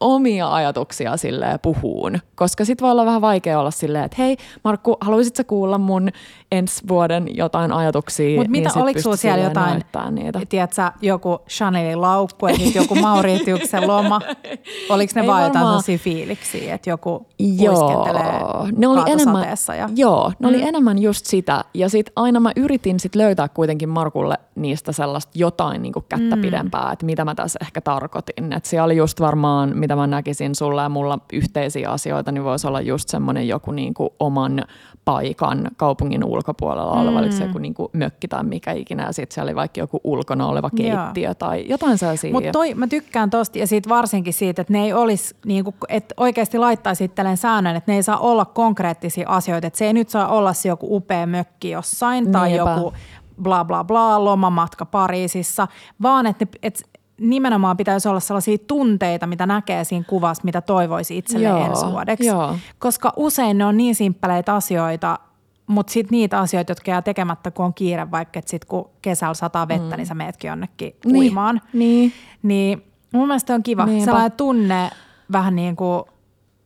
omia ajatuksia sille puhuun. Koska sitten voi olla vähän vaikea olla silleen, että hei Markku, haluaisitko kuulla mun ensi vuoden jotain ajatuksia? Mutta mitä, niin oliko sulla siellä jotain, niitä. tiedätkö, joku Chanelin laukku ja joku Mauritiuksen loma? Oliko ne vaan jotain sellaisia fiiliksiä, että joku joo, ne oli enemmän, ja... Joo, ne mm. oli enemmän just sitä. Ja sitten aina mä yritin sit löytää kuitenkin Markulle niistä sellaista jotain niin kättä mm. pidempää, että mitä mä tässä ehkä tarkoitin. Että siellä oli just varmaan, mitä mä näkisin sulla ja mulla yhteisiä asioita, niin voisi olla just semmoinen joku niin kuin oman paikan kaupungin ulkopuolella mm. oleva, se joku niin kuin mökki tai mikä ikinä, ja sitten siellä oli vaikka joku ulkona oleva keittiö Joo. tai jotain sellaisia. Mutta mä tykkään tosta ja siitä varsinkin siitä, että ne ei olisi, niin kuin, että oikeasti laittaisi itselleen säännön, että ne ei saa olla konkreettisia asioita, että se ei nyt saa olla se joku upea mökki jossain tai Niinpä. joku bla bla bla, lomamatka Pariisissa, vaan että, että nimenomaan pitäisi olla sellaisia tunteita, mitä näkee siinä kuvassa, mitä toivoisi itselleen Joo, ensi vuodeksi. Joo. Koska usein ne on niin simppeleitä asioita, mutta sitten niitä asioita, jotka jää tekemättä, kun on kiire, vaikka että sitten kun kesällä sataa vettä, mm. niin sä meetkin jonnekin niin, uimaan. Niin. niin mun mielestä on kiva. Niinpä. Sellainen tunne vähän niin kuin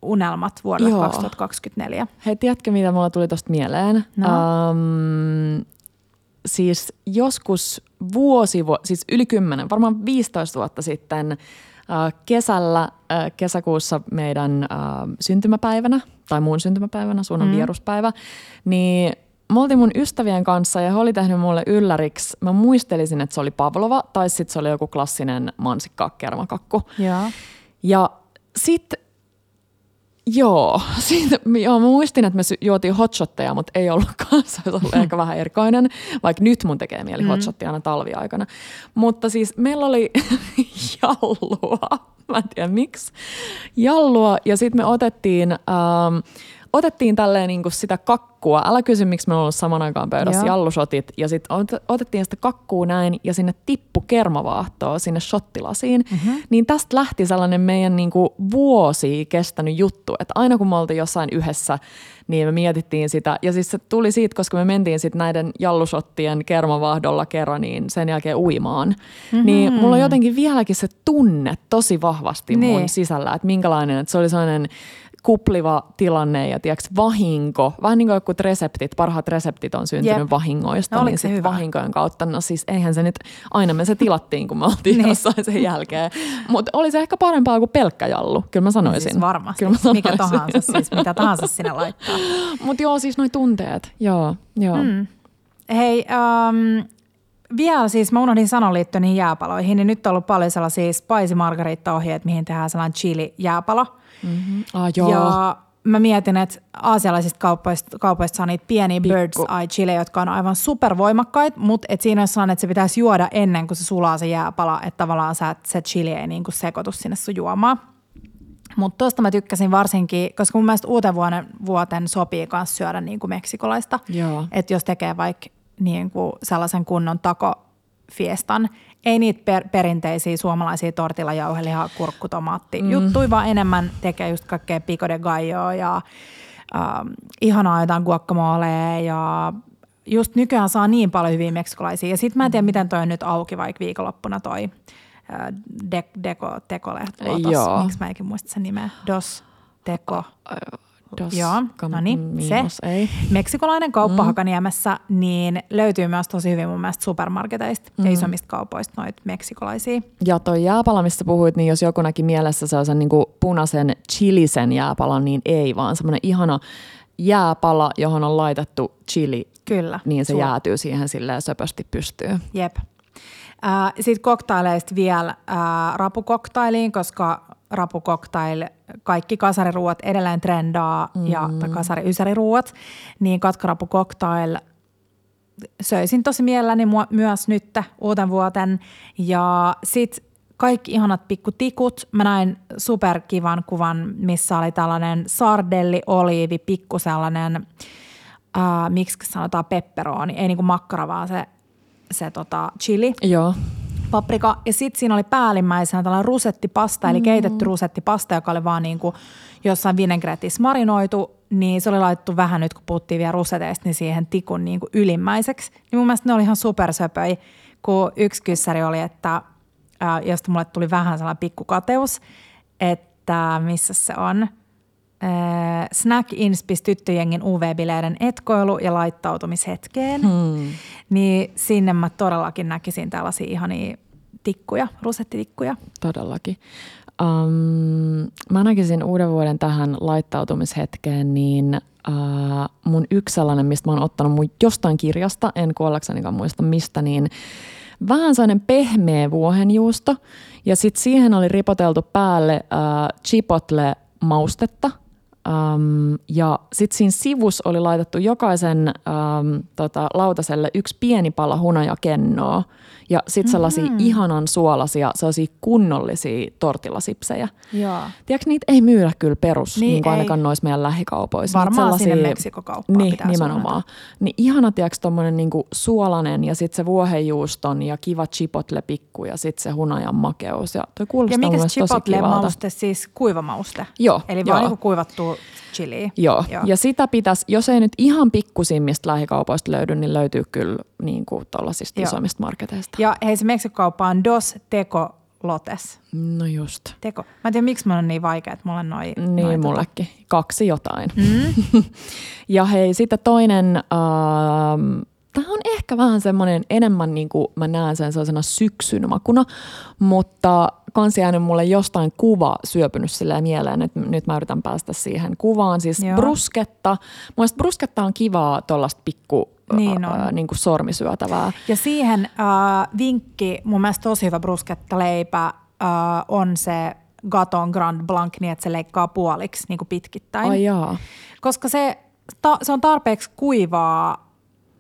unelmat vuodelle Joo. 2024. Hei, tiedätkö mitä mulla tuli tuosta mieleen? No. Um, siis joskus vuosi, siis yli kymmenen, varmaan 15 vuotta sitten äh, kesällä, äh, kesäkuussa meidän äh, syntymäpäivänä, tai muun syntymäpäivänä, sun on mm. vieruspäivä, niin mä oltiin mun ystävien kanssa ja he oli tehnyt mulle ylläriksi. Mä muistelisin, että se oli Pavlova tai sitten se oli joku klassinen mansikka kermakakku. Ja, ja sitten Joo, siitä, joo, mä muistin, että me juotiin hotshotteja, mutta ei ollutkaan. Se olisi ollut ehkä vähän erikoinen, vaikka nyt mun tekee mieli mm. hotshottia aina talviaikana. Mutta siis meillä oli jallua, mä en tiedä miksi, jallua ja sitten me otettiin... Ähm, otettiin tälleen niin kuin sitä kakkua. Älä kysy, miksi me on ollut saman aikaan pöydässä Joo. jallusotit. Ja sitten otettiin sitä kakkua näin ja sinne tippu kermavaahtoa sinne shottilasiin. Mm-hmm. Niin tästä lähti sellainen meidän niin kuin vuosi kestänyt juttu. Että aina kun me oltiin jossain yhdessä, niin me mietittiin sitä. Ja siis se tuli siitä, koska me mentiin sitten näiden jallusottien kermavaahdolla kerran, niin sen jälkeen uimaan. Mm-hmm. Niin mulla on jotenkin vieläkin se tunne tosi vahvasti niin. mun sisällä, että minkälainen, että se oli sellainen kupliva tilanne ja tiiäks, vahinko. Vähän niin kuin joku reseptit, parhaat reseptit on syntynyt Jep. vahingoista, no, niin sitten vahinkojen kautta, no siis eihän se nyt, aina me se tilattiin, kun me oltiin niin. jossain sen jälkeen. Mutta oli se ehkä parempaa kuin pelkkä jallu, kyllä mä sanoisin. Siis varmasti, kyllä mä sanoisin. mikä tahansa, siis mitä tahansa sinne laittaa. Mutta joo, siis noi tunteet, joo, joo. Mm. Hei, um, vielä siis, mä unohdin sanoa liittyen niihin jääpaloihin, niin nyt on ollut paljon sellaisia spicy margarita-ohjeet, mihin tehdään sellainen chili jääpalo – Mm-hmm. Ah, joo. Ja mä mietin, että aasialaisista kaupoista, kaupoista saa niitä pieniä Pikku. bird's eye chile, jotka on aivan supervoimakkaita, mutta et siinä on sellainen, että se pitäisi juoda ennen kuin se sulaa se jääpala, että tavallaan se, se chili ei niinku sekoitu sinne sun juomaan. Mutta tuosta mä tykkäsin varsinkin, koska mun mielestä uuden vuoden, vuoten sopii myös syödä niinku meksikolaista. Että jos tekee vaikka niinku sellaisen kunnon tako fiestan, ei niitä per, perinteisiä suomalaisia tortilla, jauheliha, kurkku, tomaatti mm. juttui, vaan enemmän tekee just kaikkea pico de gallo ja äh, ihanaa jotain guacamole ja just nykyään saa niin paljon hyviä meksikolaisia. Ja sitten mä en tiedä, miten toi on nyt auki vaikka viikonloppuna toi äh, de, Deco Tekolehto. Miksi mä eikin muista sen nimeä? Dos Teko. Dos Joo, no niin, se. Ei. Meksikolainen kauppa mm. Hakaniemessä niin löytyy myös tosi hyvin mun mielestä supermarketeista mm. ja isommista kaupoista noita meksikolaisia. Ja toi jääpala, mistä puhuit, niin jos joku näki mielessä sellaisen niin kuin punaisen chilisen jääpalan, niin ei, vaan semmoinen ihana jääpala, johon on laitettu chili. Kyllä. Niin se Suo. jäätyy siihen silleen söpösti pystyy. Jep. Äh, Sitten koktaileista vielä äh, rapukoktailiin, koska rapukoktail, kaikki kasariruuat edelleen trendaa mm. ja kasari-ysäriruuat, niin katkarapukoktail söisin tosi mielelläni myös nyt uuden vuoten. Ja sitten kaikki ihanat pikkutikut. Mä näin superkivan kuvan, missä oli tällainen sardelli, oliivi, pikku sellainen, äh, miksi sanotaan pepperoni, ei niinku makkara, vaan se, se tota chili. Joo paprika. Ja sitten siinä oli päällimmäisenä tällainen rusettipasta, eli mm. keitetty rusettipasta, joka oli vaan niin kuin jossain vinaigretissä marinoitu. Niin se oli laitettu vähän nyt, kun puhuttiin vielä ruseteista, niin siihen tikun niin kuin ylimmäiseksi. Niin mun mielestä ne oli ihan supersöpöi, kun yksi kyssäri oli, että äh, josta mulle tuli vähän sellainen pikkukateus, että missä se on – Snack Inspis tyttöjengin UV-bileiden etkoilu ja laittautumishetkeen. Hmm. Niin sinne mä todellakin näkisin tällaisia ihania tikkuja, rusettitikkuja. Todellakin. Um, mä näkisin uuden vuoden tähän laittautumishetkeen, niin äh, mun yksi sellainen, mistä mä oon ottanut mun jostain kirjasta, en kuollaksenikaan muista mistä, niin vähän sellainen pehmeä vuohenjuusto. Ja sitten siihen oli ripoteltu päälle äh, chipotle maustetta – Um, ja sitten siinä sivus oli laitettu jokaisen um, tota, lautaselle yksi pieni pala hunajakennoa ja sitten sellaisia mm-hmm. ihanan suolasia, sellaisia kunnollisia tortillasipsejä. Joo. Tiedätkö, niitä ei myydä kyllä perus, niin, niin kuin ainakaan noissa meidän lähikaupoissa. Varmaan sellaisia, sinne Meksikokauppaan niin, pitää nimenomaan. Suunnata. Niin ihana, tiedätkö, tommonen niinku suolainen ja sitten se vuohenjuuston ja kiva chipotle-pikku ja sitten se hunajan makeus. Ja toi kuulostaa ja mikä chipotle-mauste, siis kuivamauste? Joo. Eli joo. vaan niin kuivattu chili. Joo. Joo, ja sitä pitäisi, jos ei nyt ihan pikkusimmista lähikaupoista löydy, niin löytyy kyllä niin kuin tuollaisista isommista marketeista. Ja hei, se Meksikokauppa on Dos Teco Lotes. No just. Teko. Mä en tiedä, miksi mä on niin vaikea, että mulla on noi, Niin, noi mullekin. Tota. Kaksi jotain. Mm. ja hei, sitten toinen, äh, tämä on ehkä vähän semmoinen enemmän niin kuin mä näen sen sellaisena syksyn makuna, mutta kans jäänyt mulle jostain kuva syöpynyt silleen mieleen, että nyt mä yritän päästä siihen kuvaan. Siis Joo. brusketta. Mielestäni brusketta on kivaa tuollaista pikku niin on. Ää, niin kuin sormisyötävää. Ja siihen äh, vinkki, mun mielestä tosi hyvä brusketta leipä äh, on se Gaton Grand Blanc niin, että se leikkaa puoliksi niin kuin pitkittäin. Ai jaa. Koska se, ta, se on tarpeeksi kuivaa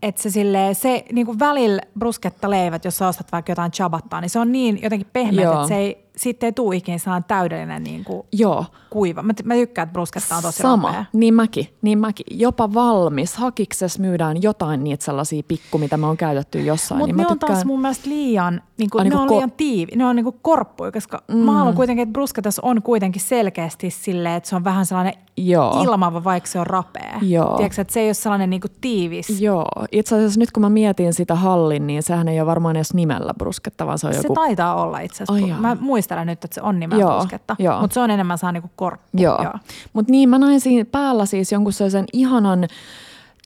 että se, silleen, se niin kuin välillä brusketta leivät, jos sä ostat vaikka jotain chabattaa, niin se on niin jotenkin pehmeä, että se ei, siitä ei tule ikinä sellainen täydellinen niin kuin Joo. kuiva. Mä, mä tykkään, että brusketta on tosi Sama, rapea. niin mäkin, niin mäkin. Jopa valmis. Hakiksessa myydään jotain niitä sellaisia pikku, mitä me on käytetty jossain. Mutta niin ne mä on tykkään... taas mun mielestä liian, niin kuin, ne niin on kuin liian tiivi, ne on niin kuin korppuja, koska mm. mä haluan kuitenkin, että brusketas on kuitenkin selkeästi silleen, että se on vähän sellainen Joo. ilmava, vaikka se on rapea. Joo. Tiedätkö, että se ei ole sellainen niin kuin tiivis. Joo, itse asiassa nyt kun mä mietin sitä hallin, niin sehän ei ole varmaan edes nimellä brusketta, vaan se on se joku... taitaa olla itse asiassa. jaa. mä muistelen nyt, että se on nimellä Joo, brusketta, joo. mutta se on enemmän saa niinku korppu. Joo, Joo. mutta niin mä näin siinä päällä siis jonkun sellaisen ihanan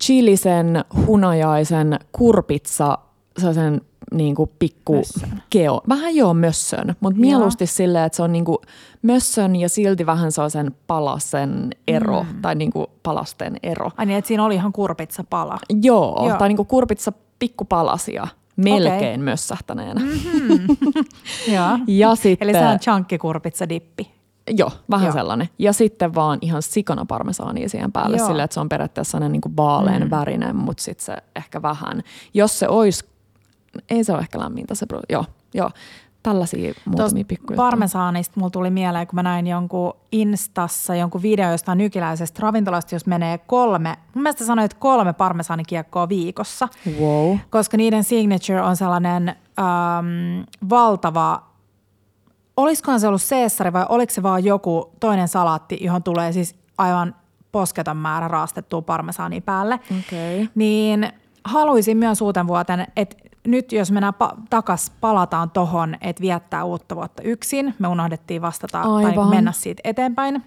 chilisen, hunajaisen kurpitsa, sellaisen niin kuin pikku Mössön. keo. Vähän joo mössön, mutta mieluusti silleen, että se on niin kuin mössön ja silti vähän sellaisen palasen ero, mm. tai niin kuin palasten ero. Ai niin, että siinä oli ihan kurpitsa pala. Joo, Joo. tai niin kuin kurpitsa pikkupalasia, melkein okay. mössähtäneenä. Joo. Ja sitten, Eli se on chunky kurpitsa dippi. joo, vähän Joo. sellainen. Ja sitten vaan ihan sikana parmesaania siihen päälle Joo. sillä, että se on periaatteessa sellainen niin kuin vaalean mm. värinen, mutta sitten se ehkä vähän, jos se olisi, ei se ole ehkä lämmintä se, joo, joo. Tällaisia muutamia pikkuja. parmesaanista mulla tuli mieleen, kun mä näin jonkun Instassa jonkun video jostain nykiläisestä ravintolasta, jos menee kolme, mun mielestä sanoit kolme parmesaanikiekkoa viikossa, Wow. koska niiden signature on sellainen äm, valtava, olisikohan se ollut Caesari vai oliko se vaan joku toinen salaatti, johon tulee siis aivan posketon määrä raastettua parmesaania päälle. Okei. Niin haluaisin myös uuten vuoten, että nyt jos mennään pa- takas, palataan tohon, että viettää uutta vuotta yksin. Me unohdettiin vastata tai Aivan. mennä siitä eteenpäin.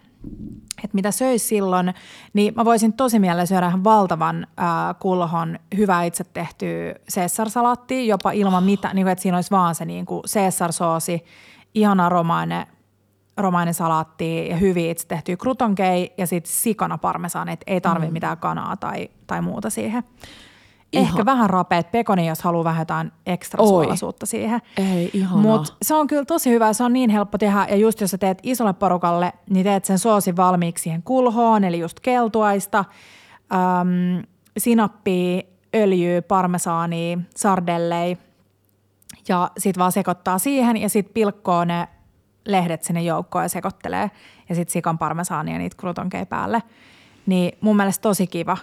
Että mitä söisi silloin, niin mä voisin tosi mielellä syödä ihan valtavan äh, kulhon hyvää itse tehtyä Caesar-salaattia, jopa ilman mitä, niin kuin, että siinä olisi vaan se niin kuin Caesar-soosi, ihana romainen, romainen salaatti ja hyvin itse tehtyä krutonkei ja sitten sikana parmesaani, että ei tarvitse mm. mitään kanaa tai, tai muuta siihen. Ihan. Ehkä vähän rapeat pekoni, jos haluaa vähän jotain ekstra suolaisuutta siihen. Ei, ihanaa. Mutta se on kyllä tosi hyvä, se on niin helppo tehdä. Ja just jos sä teet isolle porukalle, niin teet sen soosin valmiiksi siihen kulhoon, eli just keltuaista, äm, sinappia, öljyä, parmesaania, sardellei. Ja sit vaan sekoittaa siihen ja sit pilkkoo ne lehdet sinne joukkoon ja sekoittelee. Ja sit sikan parmesaania ja niitä krutonkeja päälle. Niin mun mielestä tosi kiva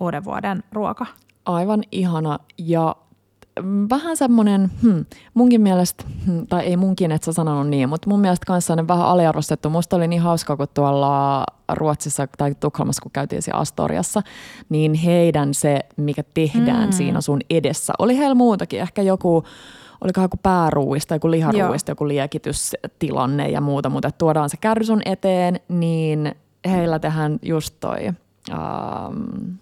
uuden vuoden ruoka. Aivan ihana ja vähän semmoinen, hmm, munkin mielestä, hmm, tai ei munkin, että sä sanonut niin, mutta mun mielestä kanssa on vähän aliarvostettu. Musta oli niin hauska, kun tuolla Ruotsissa tai Tukholmassa, kun käytiin siellä Astoriassa, niin heidän se, mikä tehdään mm. siinä sun edessä, oli heillä muutakin. Ehkä joku, oliko joku pääruuista, joku liharuuista, joku liekitystilanne ja muuta, mutta tuodaan se kärry sun eteen, niin heillä tehdään just toi ähm,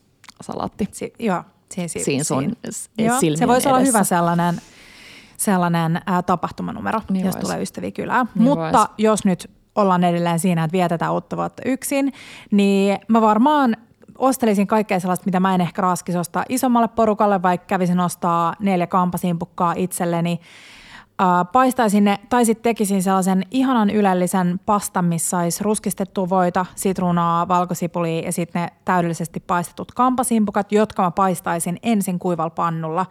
salaatti. Si- joo, si- si- Siinä sun siinä. s- Joo, se voisi olla edessä. hyvä sellainen, sellainen ää, tapahtumanumero, Niin jos vois. tulee ystäviä kylään. Niin Mutta vois. jos nyt ollaan edelleen siinä, että vietetään uutta vuotta yksin, niin mä varmaan ostelisin kaikkea sellaista, mitä mä en ehkä raskisi ostaa isommalle porukalle, vaikka kävisin ostaa neljä kampasimpukkaa itselleni. Paistaisin ne, tai sitten tekisin sellaisen ihanan ylellisen pastan, missä olisi ruskistettua voita, sitruunaa, valkosipulia ja sitten ne täydellisesti paistetut kampasimpukat, jotka mä paistaisin ensin kuivalla pannulla.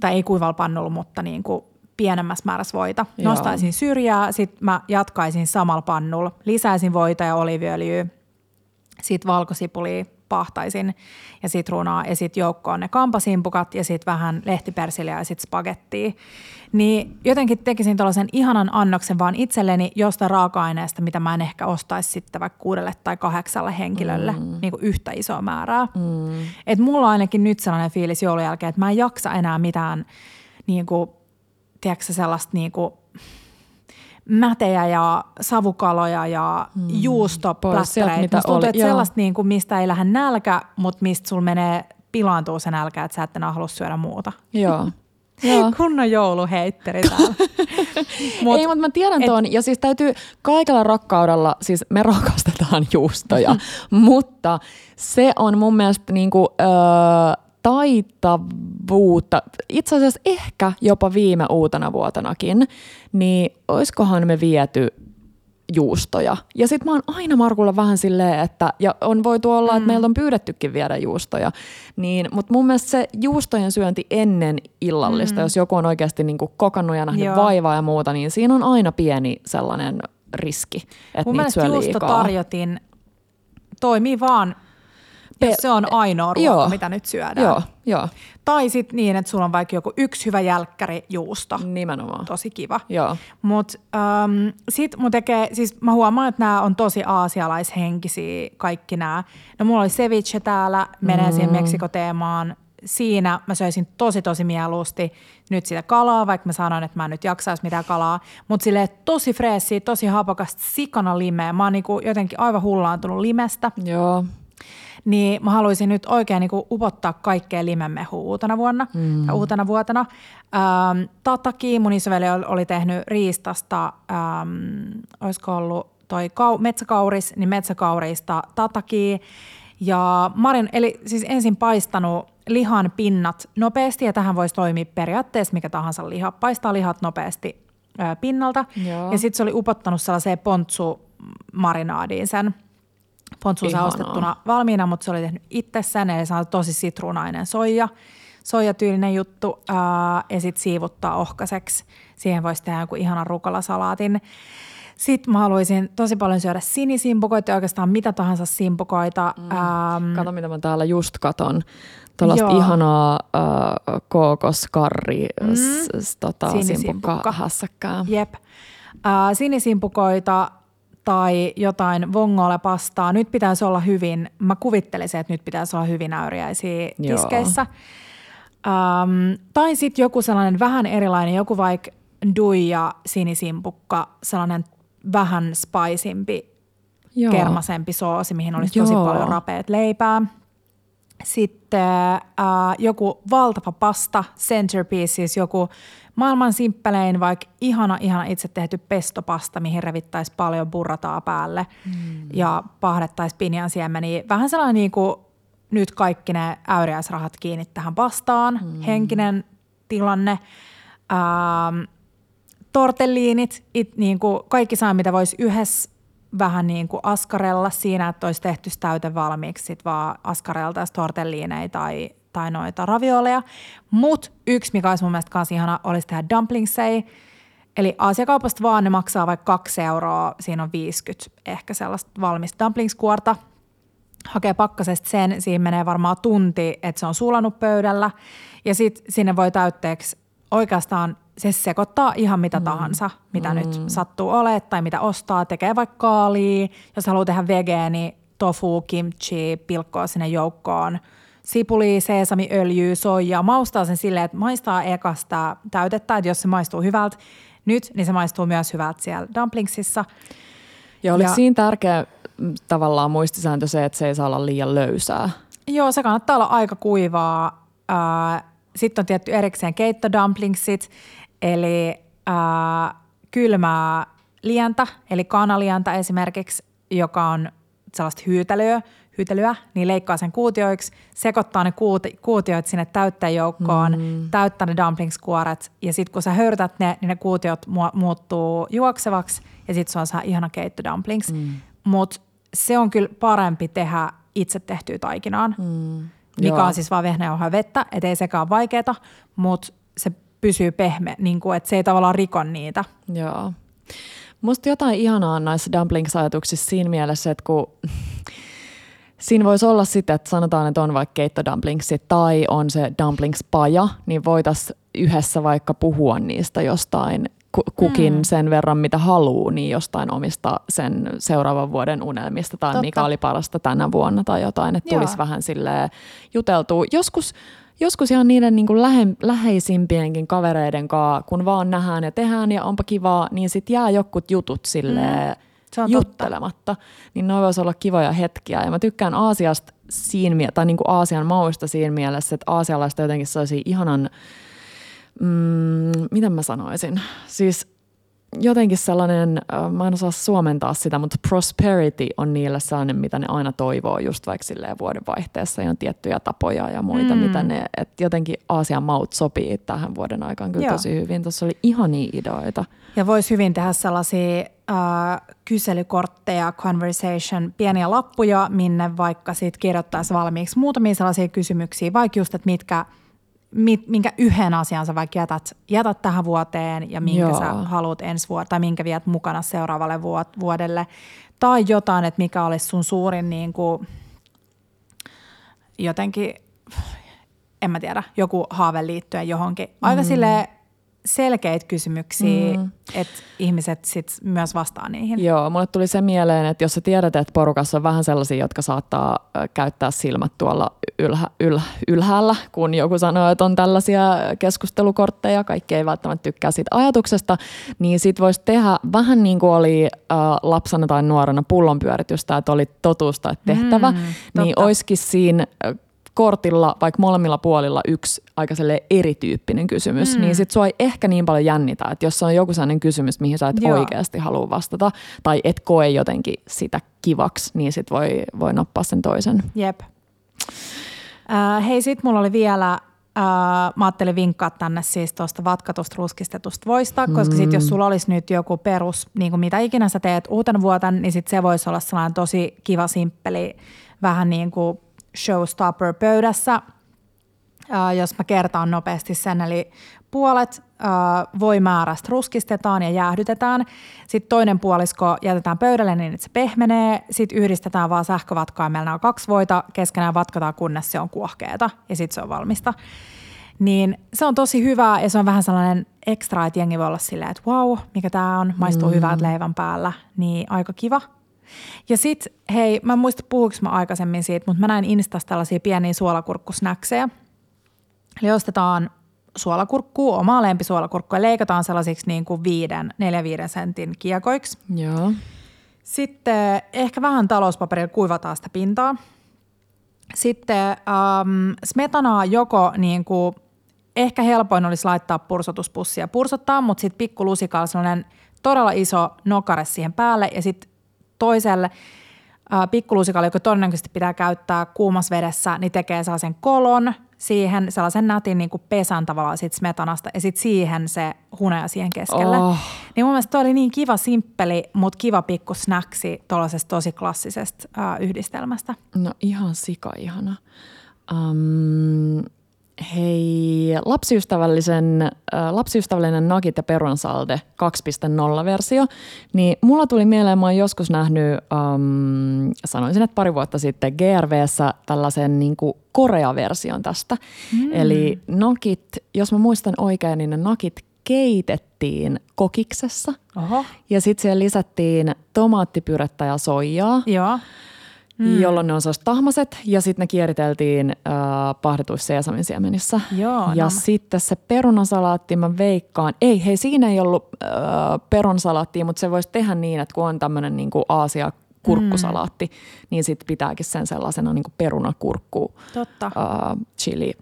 Tai ei kuivalla pannulla, mutta niin kuin pienemmässä määrässä voita. Joo. Nostaisin syrjää, sitten mä jatkaisin samalla pannulla. Lisäisin voita ja oliviöljyä, sitten valkosipulia pahtaisin ja sitruunaa ja sitten joukkoon ne kampasimpukat ja sitten vähän lehtipersiliä ja sitten spagettia. Niin jotenkin tekisin tällaisen ihanan annoksen vaan itselleni jostain raaka-aineesta, mitä mä en ehkä ostaisi sitten vaikka kuudelle tai kahdeksalle henkilölle mm. niin kuin yhtä isoa määrää. Mm. Et mulla on ainakin nyt sellainen fiilis joulun jälkeen, että mä en jaksa enää mitään niin kuin, tiedätkö, sellaista niin kuin, mätejä ja savukaloja ja mm. juustoplättäreitä. tuntuu, että sellaista, niin kuin, mistä ei lähde nälkä, mutta mistä sulla menee pilaantuu se nälkä, että sä et enää halua syödä muuta. Joo. Joo. Kunnon jouluheitteri täällä. Mut, Ei, mutta mä tiedän tuon. Et... Ja siis täytyy kaikella rakkaudella, siis me rakastetaan juustoja, mutta se on mun mielestä niinku, öö, taitavuutta, itse asiassa ehkä jopa viime uutena vuotenakin, niin oiskohan me viety juustoja. Ja sitten mä oon aina Markulla vähän silleen, että, ja on voitu olla, mm. että meiltä on pyydettykin viedä juustoja, niin, mutta mun mielestä se juustojen syönti ennen illallista, mm. jos joku on oikeasti niin kuin kokannut ja nähnyt Joo. vaivaa ja muuta, niin siinä on aina pieni sellainen riski, että mun niitä syö liikaa. tarjotin toimii vaan jos se on ainoa ruoka, joo, mitä nyt syödään. Joo, joo. Tai sitten niin, että sulla on vaikka joku yksi hyvä jälkkäri juusto. Nimenomaan. Tosi kiva. Joo. Mutta um, sit mun tekee, siis mä huomaan, että nämä on tosi aasialaishenkisiä kaikki nämä. No mulla oli ceviche täällä, menee mm. siihen Meksikoteemaan. Siinä mä söisin tosi tosi mieluusti nyt sitä kalaa, vaikka mä sanoin, että mä en nyt jaksaisi mitään kalaa. Mutta sille tosi freessiä, tosi hapokasta, sikana limeä. Mä oon niinku jotenkin aivan hullaantunut limestä. Joo niin mä haluaisin nyt oikein niin kuin upottaa kaikkea limemehu uutena vuonna mm. tai uutena vuotena. Ähm, Tataki, mun isoveli oli tehnyt riistasta, ähm, olisiko ollut toi kau, metsäkauris, niin metsäkaurista tataki. Ja Marin, eli siis ensin paistanut lihan pinnat nopeasti, ja tähän voisi toimia periaatteessa mikä tahansa liha. Paistaa lihat nopeasti ö, pinnalta, Joo. ja sitten se oli upottanut sellaiseen pontsu marinaadiin sen – Pontsuusa ostettuna valmiina, mutta se oli tehnyt itsessään, eli se on tosi sitruunainen soija, soijatyylinen juttu, ää, ja sitten siivuttaa ohkaseksi. Siihen voisi tehdä joku ihanan rukalasalaatin. Sitten mä haluaisin tosi paljon syödä sinisimpukoita ja oikeastaan mitä tahansa simpukoita. Mm. Ähm, Kato, mitä mä täällä just katon. Tuollaista ihanaa äh, kookoskarri mm. s, tota. Jep. Äh, sinisimpukoita, tai jotain vongolle pastaa. Nyt pitäisi olla hyvin, mä kuvittelisin, että nyt pitäisi olla hyvin äyriäisiä tiskeissä. Um, tai sitten joku sellainen vähän erilainen, joku vaikka duija sinisimpukka, sellainen vähän spaisimpi, Joo. kermasempi soosi, mihin olisi Joo. tosi paljon rapeat leipää. Sitten äh, joku valtava pasta, centerpiece, siis joku maailman simppelein, vaikka ihana, ihana itse tehty pestopasta, mihin revittäisi paljon burrataa päälle mm. ja pahdettaisiin pinjan siemeniä. Vähän sellainen niin kuin nyt kaikki ne äyriäisrahat kiinni tähän pastaan, mm. henkinen tilanne. Ähm, tortelliinit, it, niin kuin kaikki saa, mitä voisi yhdessä vähän niin kuin askarella siinä, että olisi tehty täyte valmiiksi, sit vaan askareltaisiin tortelliineita tai tai noita ravioleja. Mutta yksi, mikä olisi mun mielestä kanssa ihana, olisi tehdä dumplingsei. Eli asiakaupasta vaan ne maksaa vaikka kaksi euroa, siinä on 50 ehkä sellaista valmista dumplingskuorta. Hakee pakkasesta sen, siinä menee varmaan tunti, että se on sulanut pöydällä. Ja sitten sinne voi täytteeksi oikeastaan se sekoittaa ihan mitä mm. tahansa, mitä mm. nyt sattuu olemaan tai mitä ostaa. Tekee vaikka kaalia, jos haluaa tehdä vegeeni, tofu, kimchi, pilkkoa sinne joukkoon – sipuli, seesamiöljyä, soijaa. Maustaa sen silleen, että maistaa ekasta täytettä, että jos se maistuu hyvältä nyt, niin se maistuu myös hyvältä siellä dumplingsissa. Ja oliko ja, siinä tärkeä mm, tavallaan muistisääntö se, että se ei saa olla liian löysää? Joo, se kannattaa olla aika kuivaa. Sitten on tietty erikseen keittodumplingsit, eli kylmää lientä, eli kanalientä esimerkiksi, joka on sellaista hyytelöä, hyytelyä, niin leikkaa sen kuutioiksi, sekoittaa ne kuuti, kuutioit sinne täyttäjäjoukkoon, mm. täyttää ne dumplingskuoret ja sitten kun sä höyrytät ne, niin ne kuutiot mu- muuttuu juoksevaksi ja sitten se on saa ihana keitto dumplings. Mm. Mutta se on kyllä parempi tehdä itse tehtyä taikinaan, mm. mikä Joo. on siis vaan vehnäjauhoa vettä, ettei sekään vaikeeta, mutta se pysyy pehmeä, niin kuin, että se ei tavallaan rikon niitä. Joo. Musta jotain ihanaa on näissä dumplings-ajatuksissa siinä mielessä, että kun siinä voisi olla sitten, että sanotaan, että on vaikka keittodumplingsi tai on se dumplings-paja, niin voitaisiin yhdessä vaikka puhua niistä jostain kukin mm. sen verran, mitä haluaa, niin jostain omista sen seuraavan vuoden unelmista tai Totta. mikä oli parasta tänä vuonna tai jotain, että tulisi vähän sille juteltua. Joskus joskus ihan niiden niin kuin lähe, läheisimpienkin kavereiden kanssa, kun vaan nähdään ja tehdään ja onpa kivaa, niin sitten jää jokut jutut silleen mm. Juttelematta. Totta. Niin ne voisi olla kivoja hetkiä. Ja mä tykkään Aasiasta siinä, tai niin kuin Aasian mauista siinä mielessä, että aasialaista jotenkin sellaisia ihanan, mm, miten mä sanoisin, siis jotenkin sellainen, mä en osaa suomentaa sitä, mutta prosperity on niillä sellainen, mitä ne aina toivoo just vaikka silleen vuodenvaihteessa ja on tiettyjä tapoja ja muita, mm. mitä ne, että jotenkin Aasian maut sopii tähän vuoden aikaan kyllä Joo. tosi hyvin. Tuossa oli ihania ideoita. Ja voisi hyvin tehdä sellaisia äh, kyselykortteja, conversation, pieniä lappuja, minne vaikka siitä kirjoittaisi valmiiksi muutamia sellaisia kysymyksiä, vaikka just, että mitkä – minkä yhden asian sä vaikka jätät, jätät tähän vuoteen ja minkä Joo. sä haluat ensi vuotta tai minkä viet mukana seuraavalle vuodelle. Tai jotain, että mikä olisi sun suurin niin kuin, jotenkin, en mä tiedä, joku haave liittyen johonkin. Aika mm. silleen selkeitä kysymyksiä, mm. että ihmiset sit myös vastaa niihin. Joo, mulle tuli se mieleen, että jos sä tiedät, että porukassa on vähän sellaisia, jotka saattaa käyttää silmät tuolla ylhä, yl, ylhäällä, kun joku sanoo, että on tällaisia keskustelukortteja, kaikki ei välttämättä tykkää siitä ajatuksesta, niin sit voisi tehdä vähän niin kuin oli äh, lapsena tai nuorena pullonpyöritystä, että oli totuusta että tehtävä, mm, niin olisikin siinä kortilla vaikka molemmilla puolilla yksi aika erityyppinen kysymys, mm. niin sit sua ei ehkä niin paljon jännitä, että jos on joku sellainen kysymys, mihin sä et Joo. oikeasti halua vastata tai et koe jotenkin sitä kivaksi, niin sit voi, voi nappaa sen toisen. Jep. Äh, hei, sit mulla oli vielä Uh, mä ajattelin vinkkaa tänne siis tuosta vatkatusta ruskistetusta voista, koska sit jos mm. sulla olisi nyt joku perus, niin kuin mitä ikinä sä teet uuten vuoten, niin sit se voisi olla sellainen tosi kiva, simppeli, vähän niin kuin showstopper pöydässä, uh, jos mä kertaan nopeasti sen, eli puolet uh, voimäärästä ruskistetaan ja jäähdytetään. Sitten toinen puolisko jätetään pöydälle niin, että se pehmenee. Sitten yhdistetään vaan sähkövatkaimella nämä kaksi voita, keskenään vatkataan kunnes se on kuohkeeta ja sitten se on valmista. Niin se on tosi hyvä ja se on vähän sellainen ekstra, että jengi voi olla silleen, että wow, mikä tämä on, maistuu mm. hyvältä leivän päällä. Niin aika kiva. Ja sit, hei, mä en muista puhuinko mä aikaisemmin siitä, mutta mä näin Instasta tällaisia pieniä suolakurkkusnäksejä. Eli ostetaan suolakurkkuu, omaa lempisuolakurkkua ja leikataan sellaisiksi niin kuin viiden, neljä viiden sentin kiekoiksi. Joo. Sitten ehkä vähän talouspaperilla kuivataan sitä pintaa. Sitten ähm, smetanaa joko niin kuin, ehkä helpoin olisi laittaa pursotuspussia pursottaa, mutta sitten pikkulusikalla sellainen todella iso nokare siihen päälle ja sitten toiselle pikkulusikalla, joka todennäköisesti pitää käyttää kuumassa vedessä, niin tekee sellaisen kolon siihen, sellaisen nätin niin kuin pesän tavallaan sit smetanasta ja sitten siihen se huneja siihen keskelle. Oh. Niin mun mielestä toi oli niin kiva, simppeli, mutta kiva pikku snacksi tuollaisesta tosi klassisesta uh, yhdistelmästä. No ihan sika ihana. Um, Hei, lapsiystävällisen, äh, lapsiystävällinen Nugget ja perunsalde 2.0-versio, niin mulla tuli mieleen, mä oon joskus nähnyt, ähm, sanoisin, että pari vuotta sitten GRVssä tällaisen niin kuin Korea-version tästä. Mm. Eli Nugget, jos mä muistan oikein, niin ne Nugget keitettiin kokiksessa Oho. ja sitten siellä lisättiin tomaattipyrettä ja soijaa. Joo mm. jolloin ne on sellaiset tahmaset ja sitten ne kieriteltiin äh, pahdetuissa seesamin siemenissä. Joo, ja no. sitten se perunasalaatti mä veikkaan, ei hei siinä ei ollut äh, perunasalaattia, mutta se voisi tehdä niin, että kun on tämmöinen niin Aasia kurkkusalaatti, mm. niin sitten pitääkin sen sellaisena niin perunakurkku Totta. Äh, chili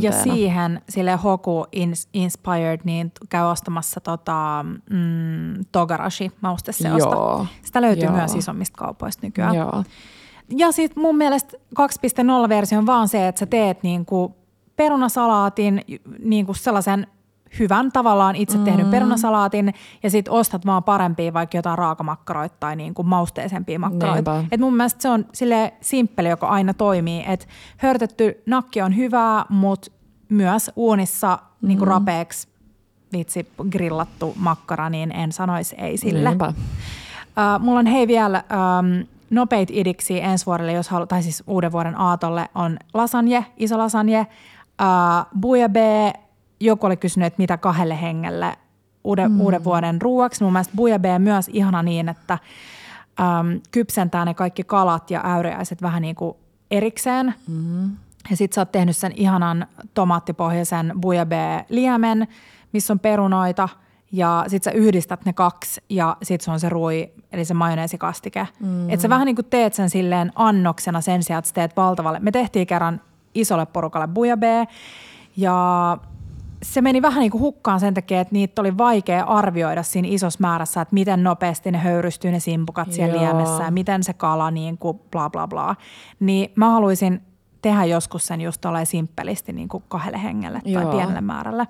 Ja siihen sille Hoku Inspired, niin käy ostamassa tota, mm, Togarashi mausteseosta. Sitä löytyy Joo. myös isommista kaupoista nykyään. Joo. Ja sitten mun mielestä 2.0-versio on vaan se, että sä teet niinku perunasalaatin, niinku sellaisen hyvän tavallaan itse tehdyn mm. perunasalaatin ja sitten ostat vaan parempia vaikka jotain raakamakkaroita tai niinku mausteisempia makkaroita. Et mun mielestä se on sille simppeli, joka aina toimii, että hörtetty nakki on hyvää, mutta myös uunissa niinku mm. rapeeksi vitsi grillattu makkara, niin en sanoisi ei sille. Uh, mulla on hei vielä um, nopeit idiksi ensi vuodelle, jos haluat, tai siis uuden vuoden aatolle, on lasagne, iso lasagne, uh, bouillabaisse, joku oli kysynyt, että mitä kahdelle hengelle uuden, mm. uuden vuoden ruuaksi. Mun mielestä bouillabaisse myös ihana niin, että um, kypsentää ne kaikki kalat ja äyriäiset vähän niin kuin erikseen. Mm. Ja sit sä oot tehnyt sen ihanan tomaattipohjaisen bouillabaisse-liemen, missä on perunoita – ja sit sä yhdistät ne kaksi ja sit se on se rui, eli se majoneesikastike. Mm. Että sä vähän niin kuin teet sen silleen annoksena sen sijaan, että sä teet valtavalle. Me tehtiin kerran isolle porukalle bujabee ja se meni vähän niin kuin hukkaan sen takia, että niitä oli vaikea arvioida siinä isossa määrässä, että miten nopeasti ne höyrystyy ne simpukat siellä Joo. liemessä ja miten se kala niin kuin bla bla bla. Niin mä haluaisin tehdä joskus sen just tolleen simppelisti niin kuin kahdelle hengelle tai Joo. pienelle määrälle.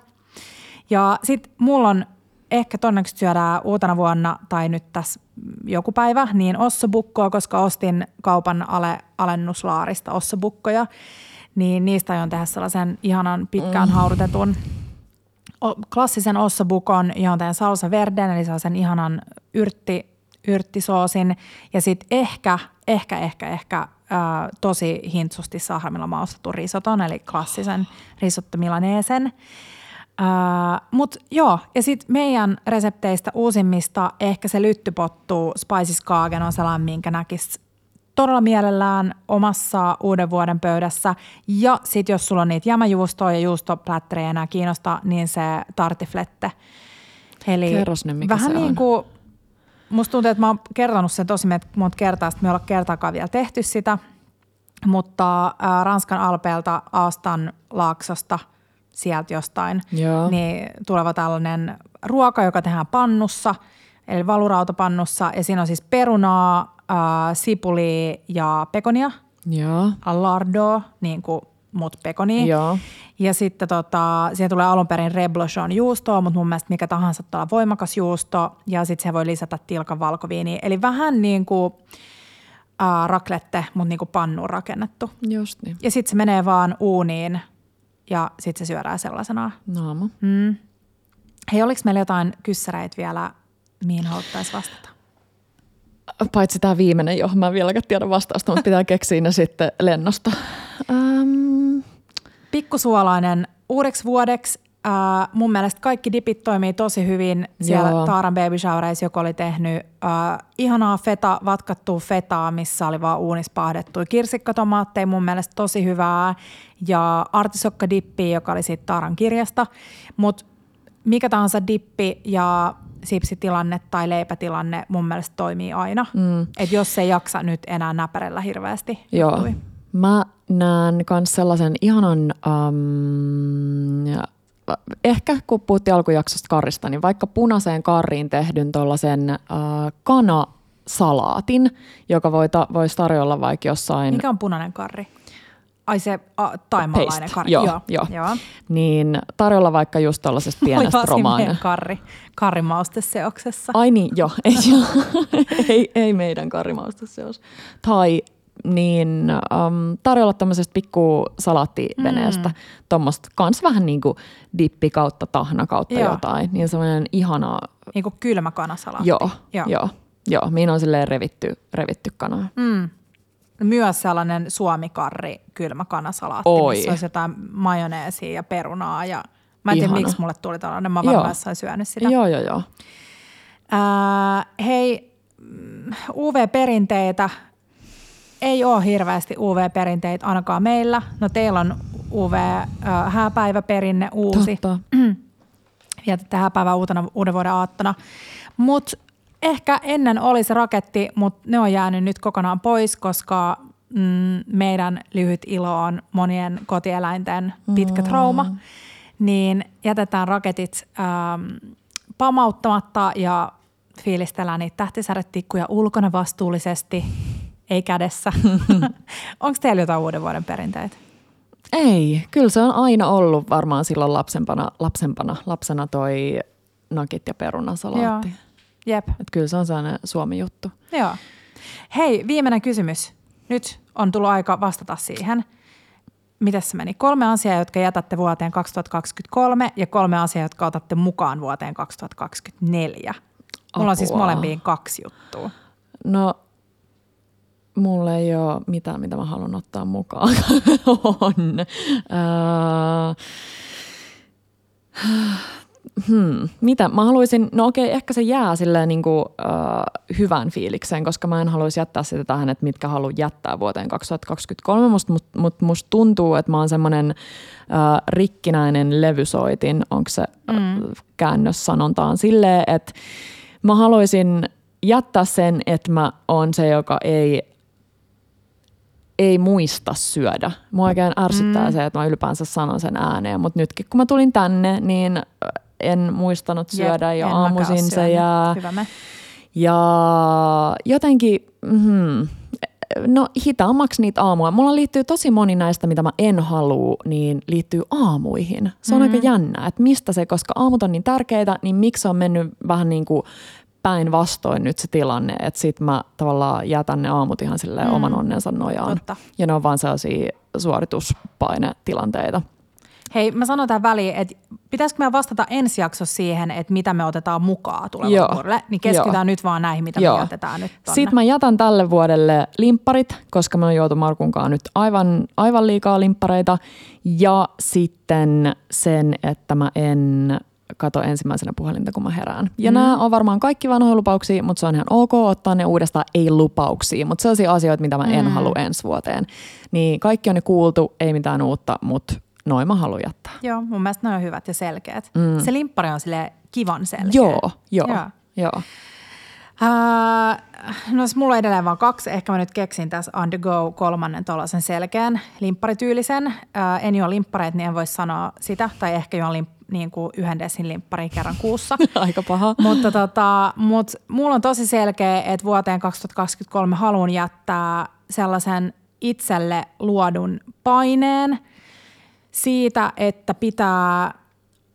Ja sitten mulla on ehkä todennäköisesti syödään uutena vuonna tai nyt tässä joku päivä, niin ossobukkoa, koska ostin kaupan ale, alennuslaarista ossobukkoja, niin niistä aion tehdä sellaisen ihanan pitkään mm. haudutetun klassisen ossobukon, johon teen salsa verden, eli sellaisen ihanan yrtti, yrttisoosin. Ja sitten ehkä, ehkä, ehkä, ehkä ää, tosi hintsusti sahramilla maustetun risoton, eli klassisen risotto milaneesen. Mutta joo, ja sitten meidän resepteistä uusimmista ehkä se lyttypottu Spices Kagen on sellainen, minkä näkisi todella mielellään omassa uuden vuoden pöydässä. Ja sitten jos sulla on niitä jämäjuustoja ja juustoplätterejä enää kiinnostaa, niin se tartiflette. Eli Kerros ne, mikä vähän se niin kuin, musta tuntuu, että mä oon kertonut sen tosi monta kertaa, että me ei olla kertaakaan vielä tehty sitä. Mutta äh, Ranskan alpeelta Aastan laaksosta – sieltä jostain, Joo. niin tuleva tällainen ruoka, joka tehdään pannussa, eli valurautapannussa, ja siinä on siis perunaa, äh, sipuli ja pekonia. Joo. Niin kuin mut pekoni. Joo. Ja sitten tota, siihen tulee alun perin reblochon juustoa, mutta mun mielestä mikä tahansa tuolla voimakas juusto. Ja sitten se voi lisätä tilkan valkoviiniä. Eli vähän niin kuin äh, raklette, mutta niin kuin pannuun rakennettu. Just niin. Ja sitten se menee vaan uuniin ja sitten se syödään sellaisena. Naama. Mm. Hei, oliko meillä jotain kyssäreitä vielä, mihin haluttaisiin vastata? Paitsi tämä viimeinen, johon mä en vieläkään tiedä vastausta, mutta pitää keksiä ne sitten lennosta. Um. Pikkusuolainen uudeksi vuodeksi. Uh, mun mielestä kaikki dipit toimii tosi hyvin siellä Joo. Taaran Baby Showereissa, joka oli tehnyt uh, ihanaa feta, vatkattua fetaa, missä oli vaan uunis pahdettu kirsikkatomaatteja, mun mielestä tosi hyvää ja artisokkadippi, joka oli siitä Taaran kirjasta. Mutta mikä tahansa dippi ja sipsitilanne tai leipätilanne mun mielestä toimii aina. Mm. Et jos ei jaksa nyt enää näpärellä hirveästi. Joo. Juttui. Mä näen myös sellaisen ihanan, um, ehkä kun puhuttiin alkujaksosta karista, niin vaikka punaiseen karriin tehdyn tuollaisen uh, kana salaatin, joka voisi tarjolla vaikka jossain... Mikä on punainen karri? Ai se a, taimalainen karri. Joo, joo. joo. joo. Niin tarjolla vaikka just tuollaisesta pienestä romainen. karri, karrimausteseoksessa. Ai niin, joo. Ei, ei, ei meidän karrimausteseos. Tai niin um, tarjolla tämmöisestä pikku salaattiveneestä, mm. tuommoista kans vähän niin kuin dippi kautta tahna kautta joo. jotain. Niin semmoinen ihana... Niin kuin kylmä kanasalaatti. Joo, joo. joo. Joo, mihin on silleen revitty, revitty kana. Mm myös sellainen suomikarri kylmä kanasalaatti, Oi. missä olisi jotain majoneesia ja perunaa. Ja mä en Ihana. tiedä, miksi mulle tuli tällainen. Mä varmaan syönyt sitä. Joo, joo, joo. Äh, hei, UV-perinteitä. Ei ole hirveästi UV-perinteitä ainakaan meillä. No teillä on UV-hääpäiväperinne uusi. Totta. Vietätte hääpäivää uutena uuden vuoden aattona. Mutta ehkä ennen oli se raketti, mutta ne on jäänyt nyt kokonaan pois, koska mm, meidän lyhyt ilo on monien kotieläinten pitkä mm. trauma. Niin jätetään raketit ähm, pamauttamatta ja fiilistellään niitä tähtisäretikkuja ulkona vastuullisesti. Ei kädessä. Onko teillä jotain uuden vuoden perinteitä? Ei, kyllä se on aina ollut varmaan silloin lapsempana, lapsempana lapsena toi nakit ja perunasalaatti. Joo. Jep. Et kyllä se on sellainen Suomi-juttu. Joo. Hei, viimeinen kysymys. Nyt on tullut aika vastata siihen. Mitäs se meni? Kolme asiaa, jotka jätätte vuoteen 2023 ja kolme asiaa, jotka otatte mukaan vuoteen 2024. Mulla on siis Apua. molempiin kaksi juttua. No, mulla ei ole mitään, mitä mä haluan ottaa mukaan. on. Äh, hmm, mitä? Mä haluaisin, no okei, ehkä se jää silleen niin kuin, äh, hyvän fiilikseen, koska mä en haluaisi jättää sitä tähän, että mitkä haluan jättää vuoteen 2023. Musta must, mut, musta tuntuu, että mä oon semmoinen äh, rikkinäinen levysoitin, onko se mm. käännös sanontaan silleen, että mä haluaisin jättää sen, että mä oon se, joka ei ei muista syödä. Mua oikein ärsyttää mm. se, että mä ylipäänsä sanon sen ääneen, mutta nytkin kun mä tulin tänne, niin en muistanut syödä Jep, ja aamuisin se syönyt. jää. Hyvä me. Ja jotenkin, mm, no hitaammaksi niitä aamuja. Mulla liittyy tosi moni näistä, mitä mä en halua, niin liittyy aamuihin. Se on mm. aika jännä, että mistä se, koska aamut on niin tärkeitä, niin miksi on mennyt vähän niin kuin päinvastoin nyt se tilanne, että sit mä tavallaan jätän ne aamut ihan silleen mm. oman onnensa nojaan. Totta. Ja ne on vaan sellaisia suorituspainetilanteita. Hei, mä sanon tähän väliin, että pitäisikö me vastata ensi jaksossa siihen, että mitä me otetaan mukaan tulevalle vuodelle, niin keskitytään Joo. nyt vaan näihin, mitä Joo. me jätetään nyt tonne. Sitten mä jätän tälle vuodelle limpparit, koska me on joutu Markunkaan nyt aivan, aivan liikaa limppareita. Ja sitten sen, että mä en kato ensimmäisenä puhelinta, kun mä herään. Ja mm. nämä on varmaan kaikki vanhoja lupauksia, mutta se on ihan ok ottaa ne uudestaan, ei lupauksia. Mutta sellaisia asioita, mitä mä en Mm. halua ensi vuoteen. Niin kaikki on ne kuultu, ei mitään uutta, mutta noin mä haluan jättää. Joo, mun mielestä ne on hyvät ja selkeät. Mm. Se limppari on sille kivan selkeä. Joo, joo, Joo. joo. Uh, no siis mulla on edelleen vaan kaksi. Ehkä mä nyt keksin tässä on the go kolmannen tuollaisen selkeän limpparityylisen. Uh, en juo limppareita, niin en voi sanoa sitä. Tai ehkä juon limp, niin kuin yhden desin limppari kerran kuussa. Aika paha. mutta tota, mut mulla on tosi selkeä, että vuoteen 2023 haluan jättää sellaisen itselle luodun paineen siitä, että pitää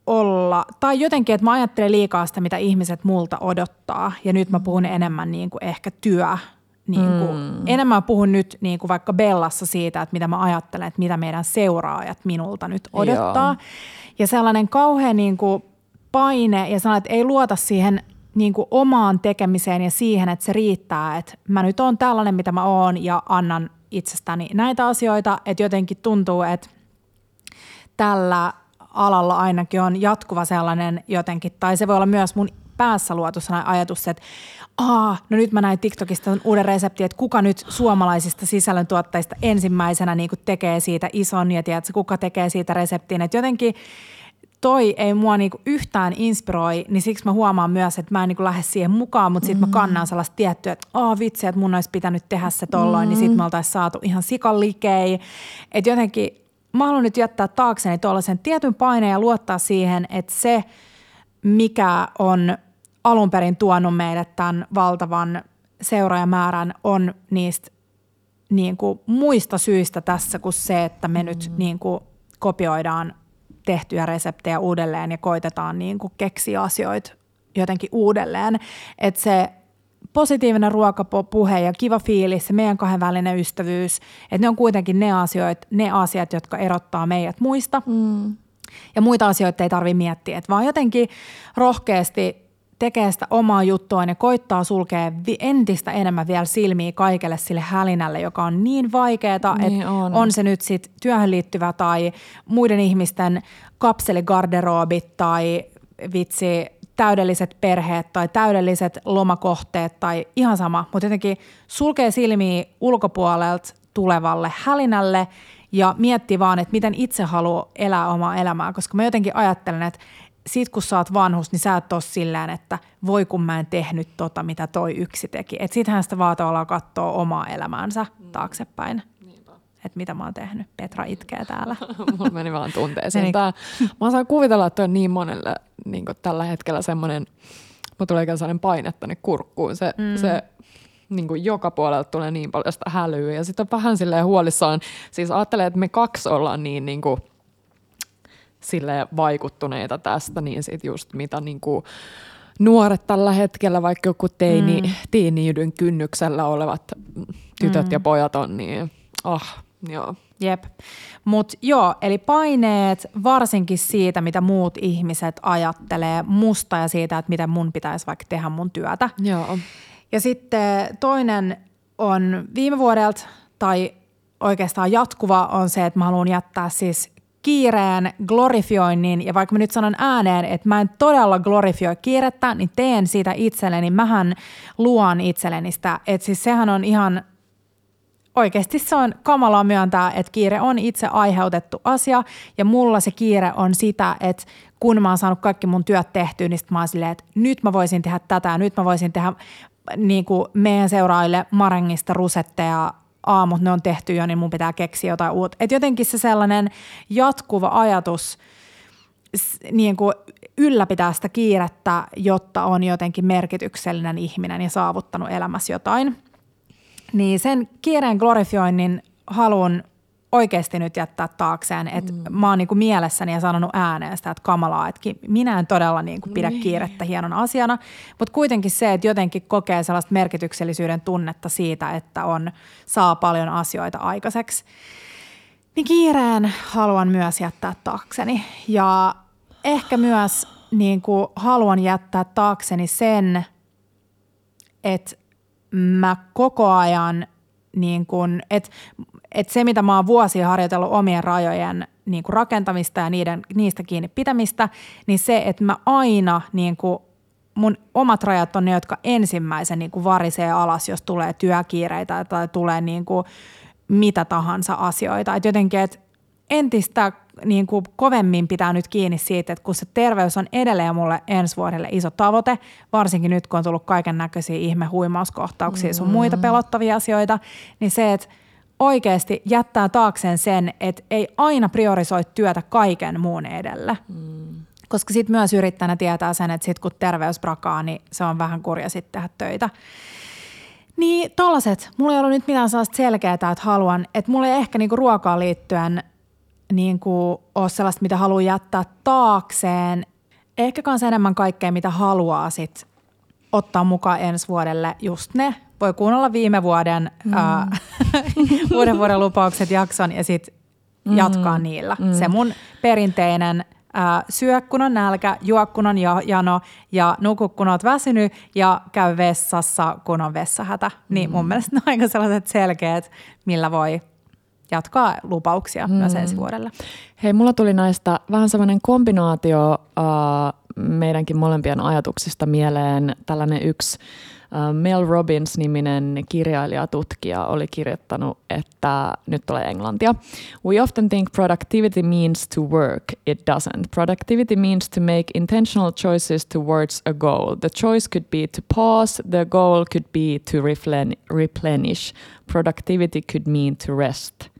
olla, tai jotenkin, että mä ajattelen liikaa sitä, mitä ihmiset multa odottaa, ja nyt mä puhun enemmän niin kuin ehkä työ, niin kuin, mm. enemmän mä puhun nyt niin kuin vaikka Bellassa siitä, että mitä mä ajattelen, että mitä meidän seuraajat minulta nyt odottaa. Joo. Ja sellainen kauhean niin kuin paine ja sellainen, että ei luota siihen niin kuin omaan tekemiseen ja siihen, että se riittää, että mä nyt oon tällainen, mitä mä oon ja annan itsestäni näitä asioita, että jotenkin tuntuu, että tällä alalla ainakin on jatkuva sellainen jotenkin, tai se voi olla myös mun päässä luotu sellainen ajatus, että Aa, no nyt mä näin TikTokista ton uuden reseptin, että kuka nyt suomalaisista sisällöntuottajista ensimmäisenä niin tekee siitä ison ja tiedätkö, kuka tekee siitä reseptin. Että jotenkin toi ei mua niinku yhtään inspiroi, niin siksi mä huomaan myös, että mä en niinku lähde siihen mukaan, mutta sitten mä kannan sellaista tiettyä, että oh, vitsi, että mun olisi pitänyt tehdä se tolloin, niin sitten me oltaisiin saatu ihan sikalikei. Että jotenkin mä haluan nyt jättää taakseni tuollaisen tietyn paineen ja luottaa siihen, että se, mikä on alun perin tuonut meille tämän valtavan seuraajamäärän, on niistä niin kuin muista syistä tässä kuin se, että me mm. nyt niin kuin kopioidaan tehtyjä reseptejä uudelleen ja koitetaan niin kuin keksiä asioita jotenkin uudelleen. Että se positiivinen ruokapuhe ja kiva fiilis, se meidän kahden välinen ystävyys, että ne on kuitenkin ne asiat, ne asiat jotka erottaa meidät muista. Mm. Ja muita asioita ei tarvitse miettiä, että vaan jotenkin rohkeasti tekee sitä omaa juttua ja koittaa sulkea entistä enemmän vielä silmiä kaikelle sille hälinälle, joka on niin vaikeaa, Niin että on. on se nyt sitten työhön liittyvä tai muiden ihmisten kapseligarderoobit tai vitsi täydelliset perheet tai täydelliset lomakohteet tai ihan sama, mutta jotenkin sulkee silmiä ulkopuolelta tulevalle hälinälle ja miettii vaan, että miten itse haluaa elää omaa elämää, koska mä jotenkin ajattelen, että sit kun sä oot vanhus, niin sä et ole sillään, että voi kun mä en tehnyt tota, mitä toi yksi teki. Että sittenhän sitä vaan tavallaan katsoo omaa elämäänsä taaksepäin. Että mitä mä oon tehnyt. Petra itkee täällä. Mulla meni vaan tunteeseen. Tää, mä saan kuvitella, että on niin monelle niin tällä hetkellä semmoinen, mä tulee sellainen paine tänne kurkkuun. Se, mm. se niin kuin joka puolelta tulee niin paljon sitä hälyä ja sitten on vähän silleen huolissaan. Siis ajattelee, että me kaksi ollaan niin, niin kuin, sille vaikuttuneita tästä, niin sit just mitä niin kuin nuoret tällä hetkellä, vaikka joku teini, mm. teiniydyn kynnyksellä olevat tytöt mm. ja pojat on, niin ah, joo. Jep. Mutta joo, eli paineet varsinkin siitä, mitä muut ihmiset ajattelee musta ja siitä, että miten mun pitäisi vaikka tehdä mun työtä. Joo. Ja sitten toinen on viime vuodelta tai oikeastaan jatkuva on se, että mä haluan jättää siis kiireen glorifioinnin, ja vaikka mä nyt sanon ääneen, että mä en todella glorifioi kiirettä, niin teen siitä itselleni, mähän luon itselleni sitä, että siis sehän on ihan oikeasti se on kamalaa myöntää, että kiire on itse aiheutettu asia ja mulla se kiire on sitä, että kun mä oon saanut kaikki mun työt tehtyä, niin mä oon silleen, että nyt mä voisin tehdä tätä nyt mä voisin tehdä niin kuin meidän seuraajille marengista rusetteja aamut, ne on tehty jo, niin mun pitää keksiä jotain uutta. Et jotenkin se sellainen jatkuva ajatus niin kuin ylläpitää sitä kiirettä, jotta on jotenkin merkityksellinen ihminen ja saavuttanut elämässä jotain – niin sen kiireen glorifioinnin haluan oikeasti nyt jättää taakseen, että mm. mä oon niinku mielessäni ja sanonut ääneen sitä, että kamalaa, että minä en todella niinku pidä niin. kiirettä hienon asiana, mutta kuitenkin se, että jotenkin kokee sellaista merkityksellisyyden tunnetta siitä, että on, saa paljon asioita aikaiseksi, niin kiireen haluan myös jättää taakseni ja ehkä myös niin kuin haluan jättää taakseni sen, että mä koko ajan, niin kun, että et se mitä mä oon vuosia harjoitellut omien rajojen niin kuin rakentamista ja niiden, niistä kiinni pitämistä, niin se, että mä aina niin kuin mun omat rajat on ne, jotka ensimmäisen niin kuin varisee alas, jos tulee työkiireitä tai tulee niin kuin mitä tahansa asioita. Et jotenkin, että entistä niin kuin kovemmin pitää nyt kiinni siitä, että kun se terveys on edelleen mulle ensi vuodelle iso tavoite, varsinkin nyt kun on tullut kaiken näköisiä ihme huimauskohtauksia mm. sun muita pelottavia asioita, niin se, että oikeasti jättää taakseen sen, että ei aina priorisoi työtä kaiken muun edelle. Mm. Koska sitten myös yrittäjänä tietää sen, että sit kun terveys brakaa, niin se on vähän kurja sitten tehdä töitä. Niin tollaset. Mulla ei ollut nyt mitään sellaista selkeää, että haluan, että mulla ei ehkä niinku ruokaan liittyen – niin kuin ole sellaista, mitä haluaa jättää taakseen. Ehkä kanssa enemmän kaikkea, mitä haluaa sit ottaa mukaan ensi vuodelle. Just ne. Voi kuunnella viime vuoden, mm. ää, uuden vuoden lupaukset jakson ja sitten mm. jatkaa niillä. Mm. Se mun perinteinen ää, syö kun on nälkä, juo kun on jano ja nuku kun oot väsynyt ja käy vessassa kun on vessahätä. Niin mun mm. mielestä ne on aika sellaiset selkeät, millä voi – jatkaa lupauksia mm. myös ensi vuodelle. Hei, mulla tuli näistä vähän sellainen kombinaatio uh, meidänkin molempien ajatuksista mieleen. Tällainen yksi Mel Robbins-niminen kirjailijatutkija oli kirjoittanut, että nyt tulee englantia. We often think productivity means to work. It doesn't. Productivity means to make intentional choices towards a goal. The choice could be to pause. The goal could be to replenish. Productivity could mean to rest –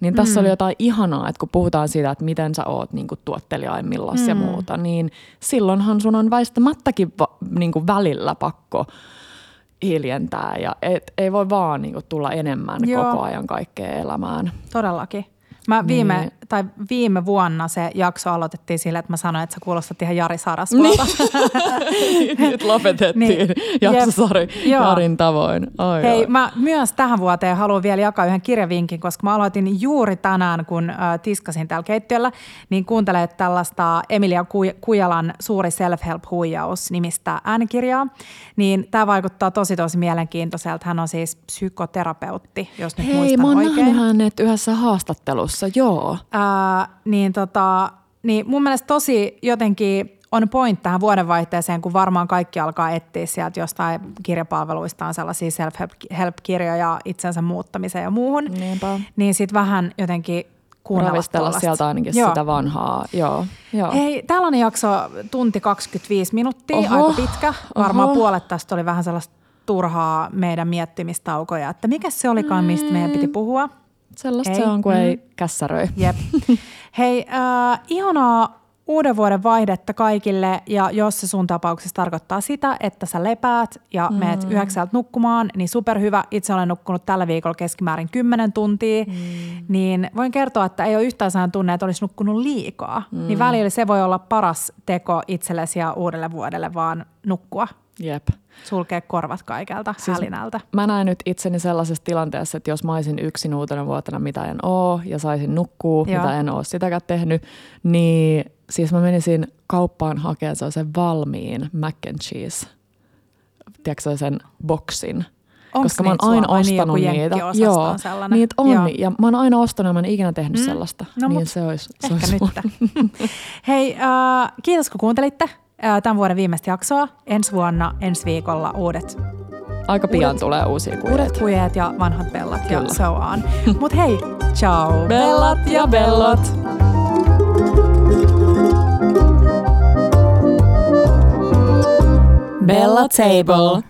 niin tässä mm. oli jotain ihanaa, että kun puhutaan siitä, että miten sä oot niin kuin tuottelijaimmillaan mm. ja muuta, niin silloinhan sun on väistämättäkin va, niin kuin välillä pakko hiljentää ja et, ei voi vaan niin kuin tulla enemmän Joo. koko ajan kaikkeen elämään. Todellakin. Mä viime, niin. Tai viime vuonna se jakso aloitettiin sillä, että mä sanoin, että sä kuulostat ihan Jari Sarasvuolta. Niin. Nyt lopetettiin niin. jaksosari Jarin tavoin. Oi, Hei, oi. mä myös tähän vuoteen haluan vielä jakaa yhden kirjavinkin, koska mä aloitin juuri tänään, kun tiskasin täällä keittiöllä, niin kuuntelee tällaista Emilia Kujalan Suuri Self-Help-huijaus nimistä äänikirjaa. Niin tämä vaikuttaa tosi tosi mielenkiintoiselta. Hän on siis psykoterapeutti, jos nyt Hei, muistan mä oon oikein. hänet yhdessä haastattelussa joo. Ää, niin, tota, niin mun mielestä tosi jotenkin on point tähän vuodenvaihteeseen, kun varmaan kaikki alkaa etsiä sieltä jostain kirjapalveluistaan sellaisia self-help-kirjoja itsensä muuttamiseen ja muuhun. Niinpä. Niin sitten vähän jotenkin kuunnella sieltä ainakin joo. sitä vanhaa. Joo, joo. Hei, tällainen jakso tunti 25 minuuttia, Oho. aika pitkä. Varmaan Oho. puolet tästä oli vähän sellaista turhaa meidän miettimistaukoja, että mikä se olikaan, mistä meidän piti puhua. Sellaista Hei. se on, kun mm. ei kässäröi. Jep. Hei, äh, ihanaa uuden vuoden vaihdetta kaikille ja jos se sun tapauksessa tarkoittaa sitä, että sä lepäät ja mm. meet yhdeksältä nukkumaan, niin superhyvä. Itse olen nukkunut tällä viikolla keskimäärin 10 tuntia, mm. niin voin kertoa, että ei ole yhtään sään tunne, että olisi nukkunut liikaa. Mm. Niin välillä se voi olla paras teko itsellesi ja uudelle vuodelle vaan nukkua. Jep. Sulkea korvat kaikelta siis hälinältä. Mä näen nyt itseni sellaisessa tilanteessa, että jos mä olisin yksin uutena vuotena, mitä en oo, ja saisin nukkuu, Joo. mitä en oo sitäkään tehnyt, niin siis mä menisin kauppaan hakemaan sen valmiin mac and cheese, tiedätkö sen boksin. Onks koska mä oon aina ostanut niitä. Joo, niitä on. Joo. Ja mä oon aina ostanut ja mä en ikinä tehnyt mm. sellaista. No, niin se olisi, se ehkä olisi nyt. Hei, uh, kiitos kun kuuntelitte tämän vuoden viimeistä jaksoa. Ensi vuonna, ensi viikolla uudet Aika pian uudet, tulee uusia kujeet. Uudet kujeet ja vanhat bellat Kyllä. ja so on. Mut hei, ciao. Bellat ja bellot. Bella Table.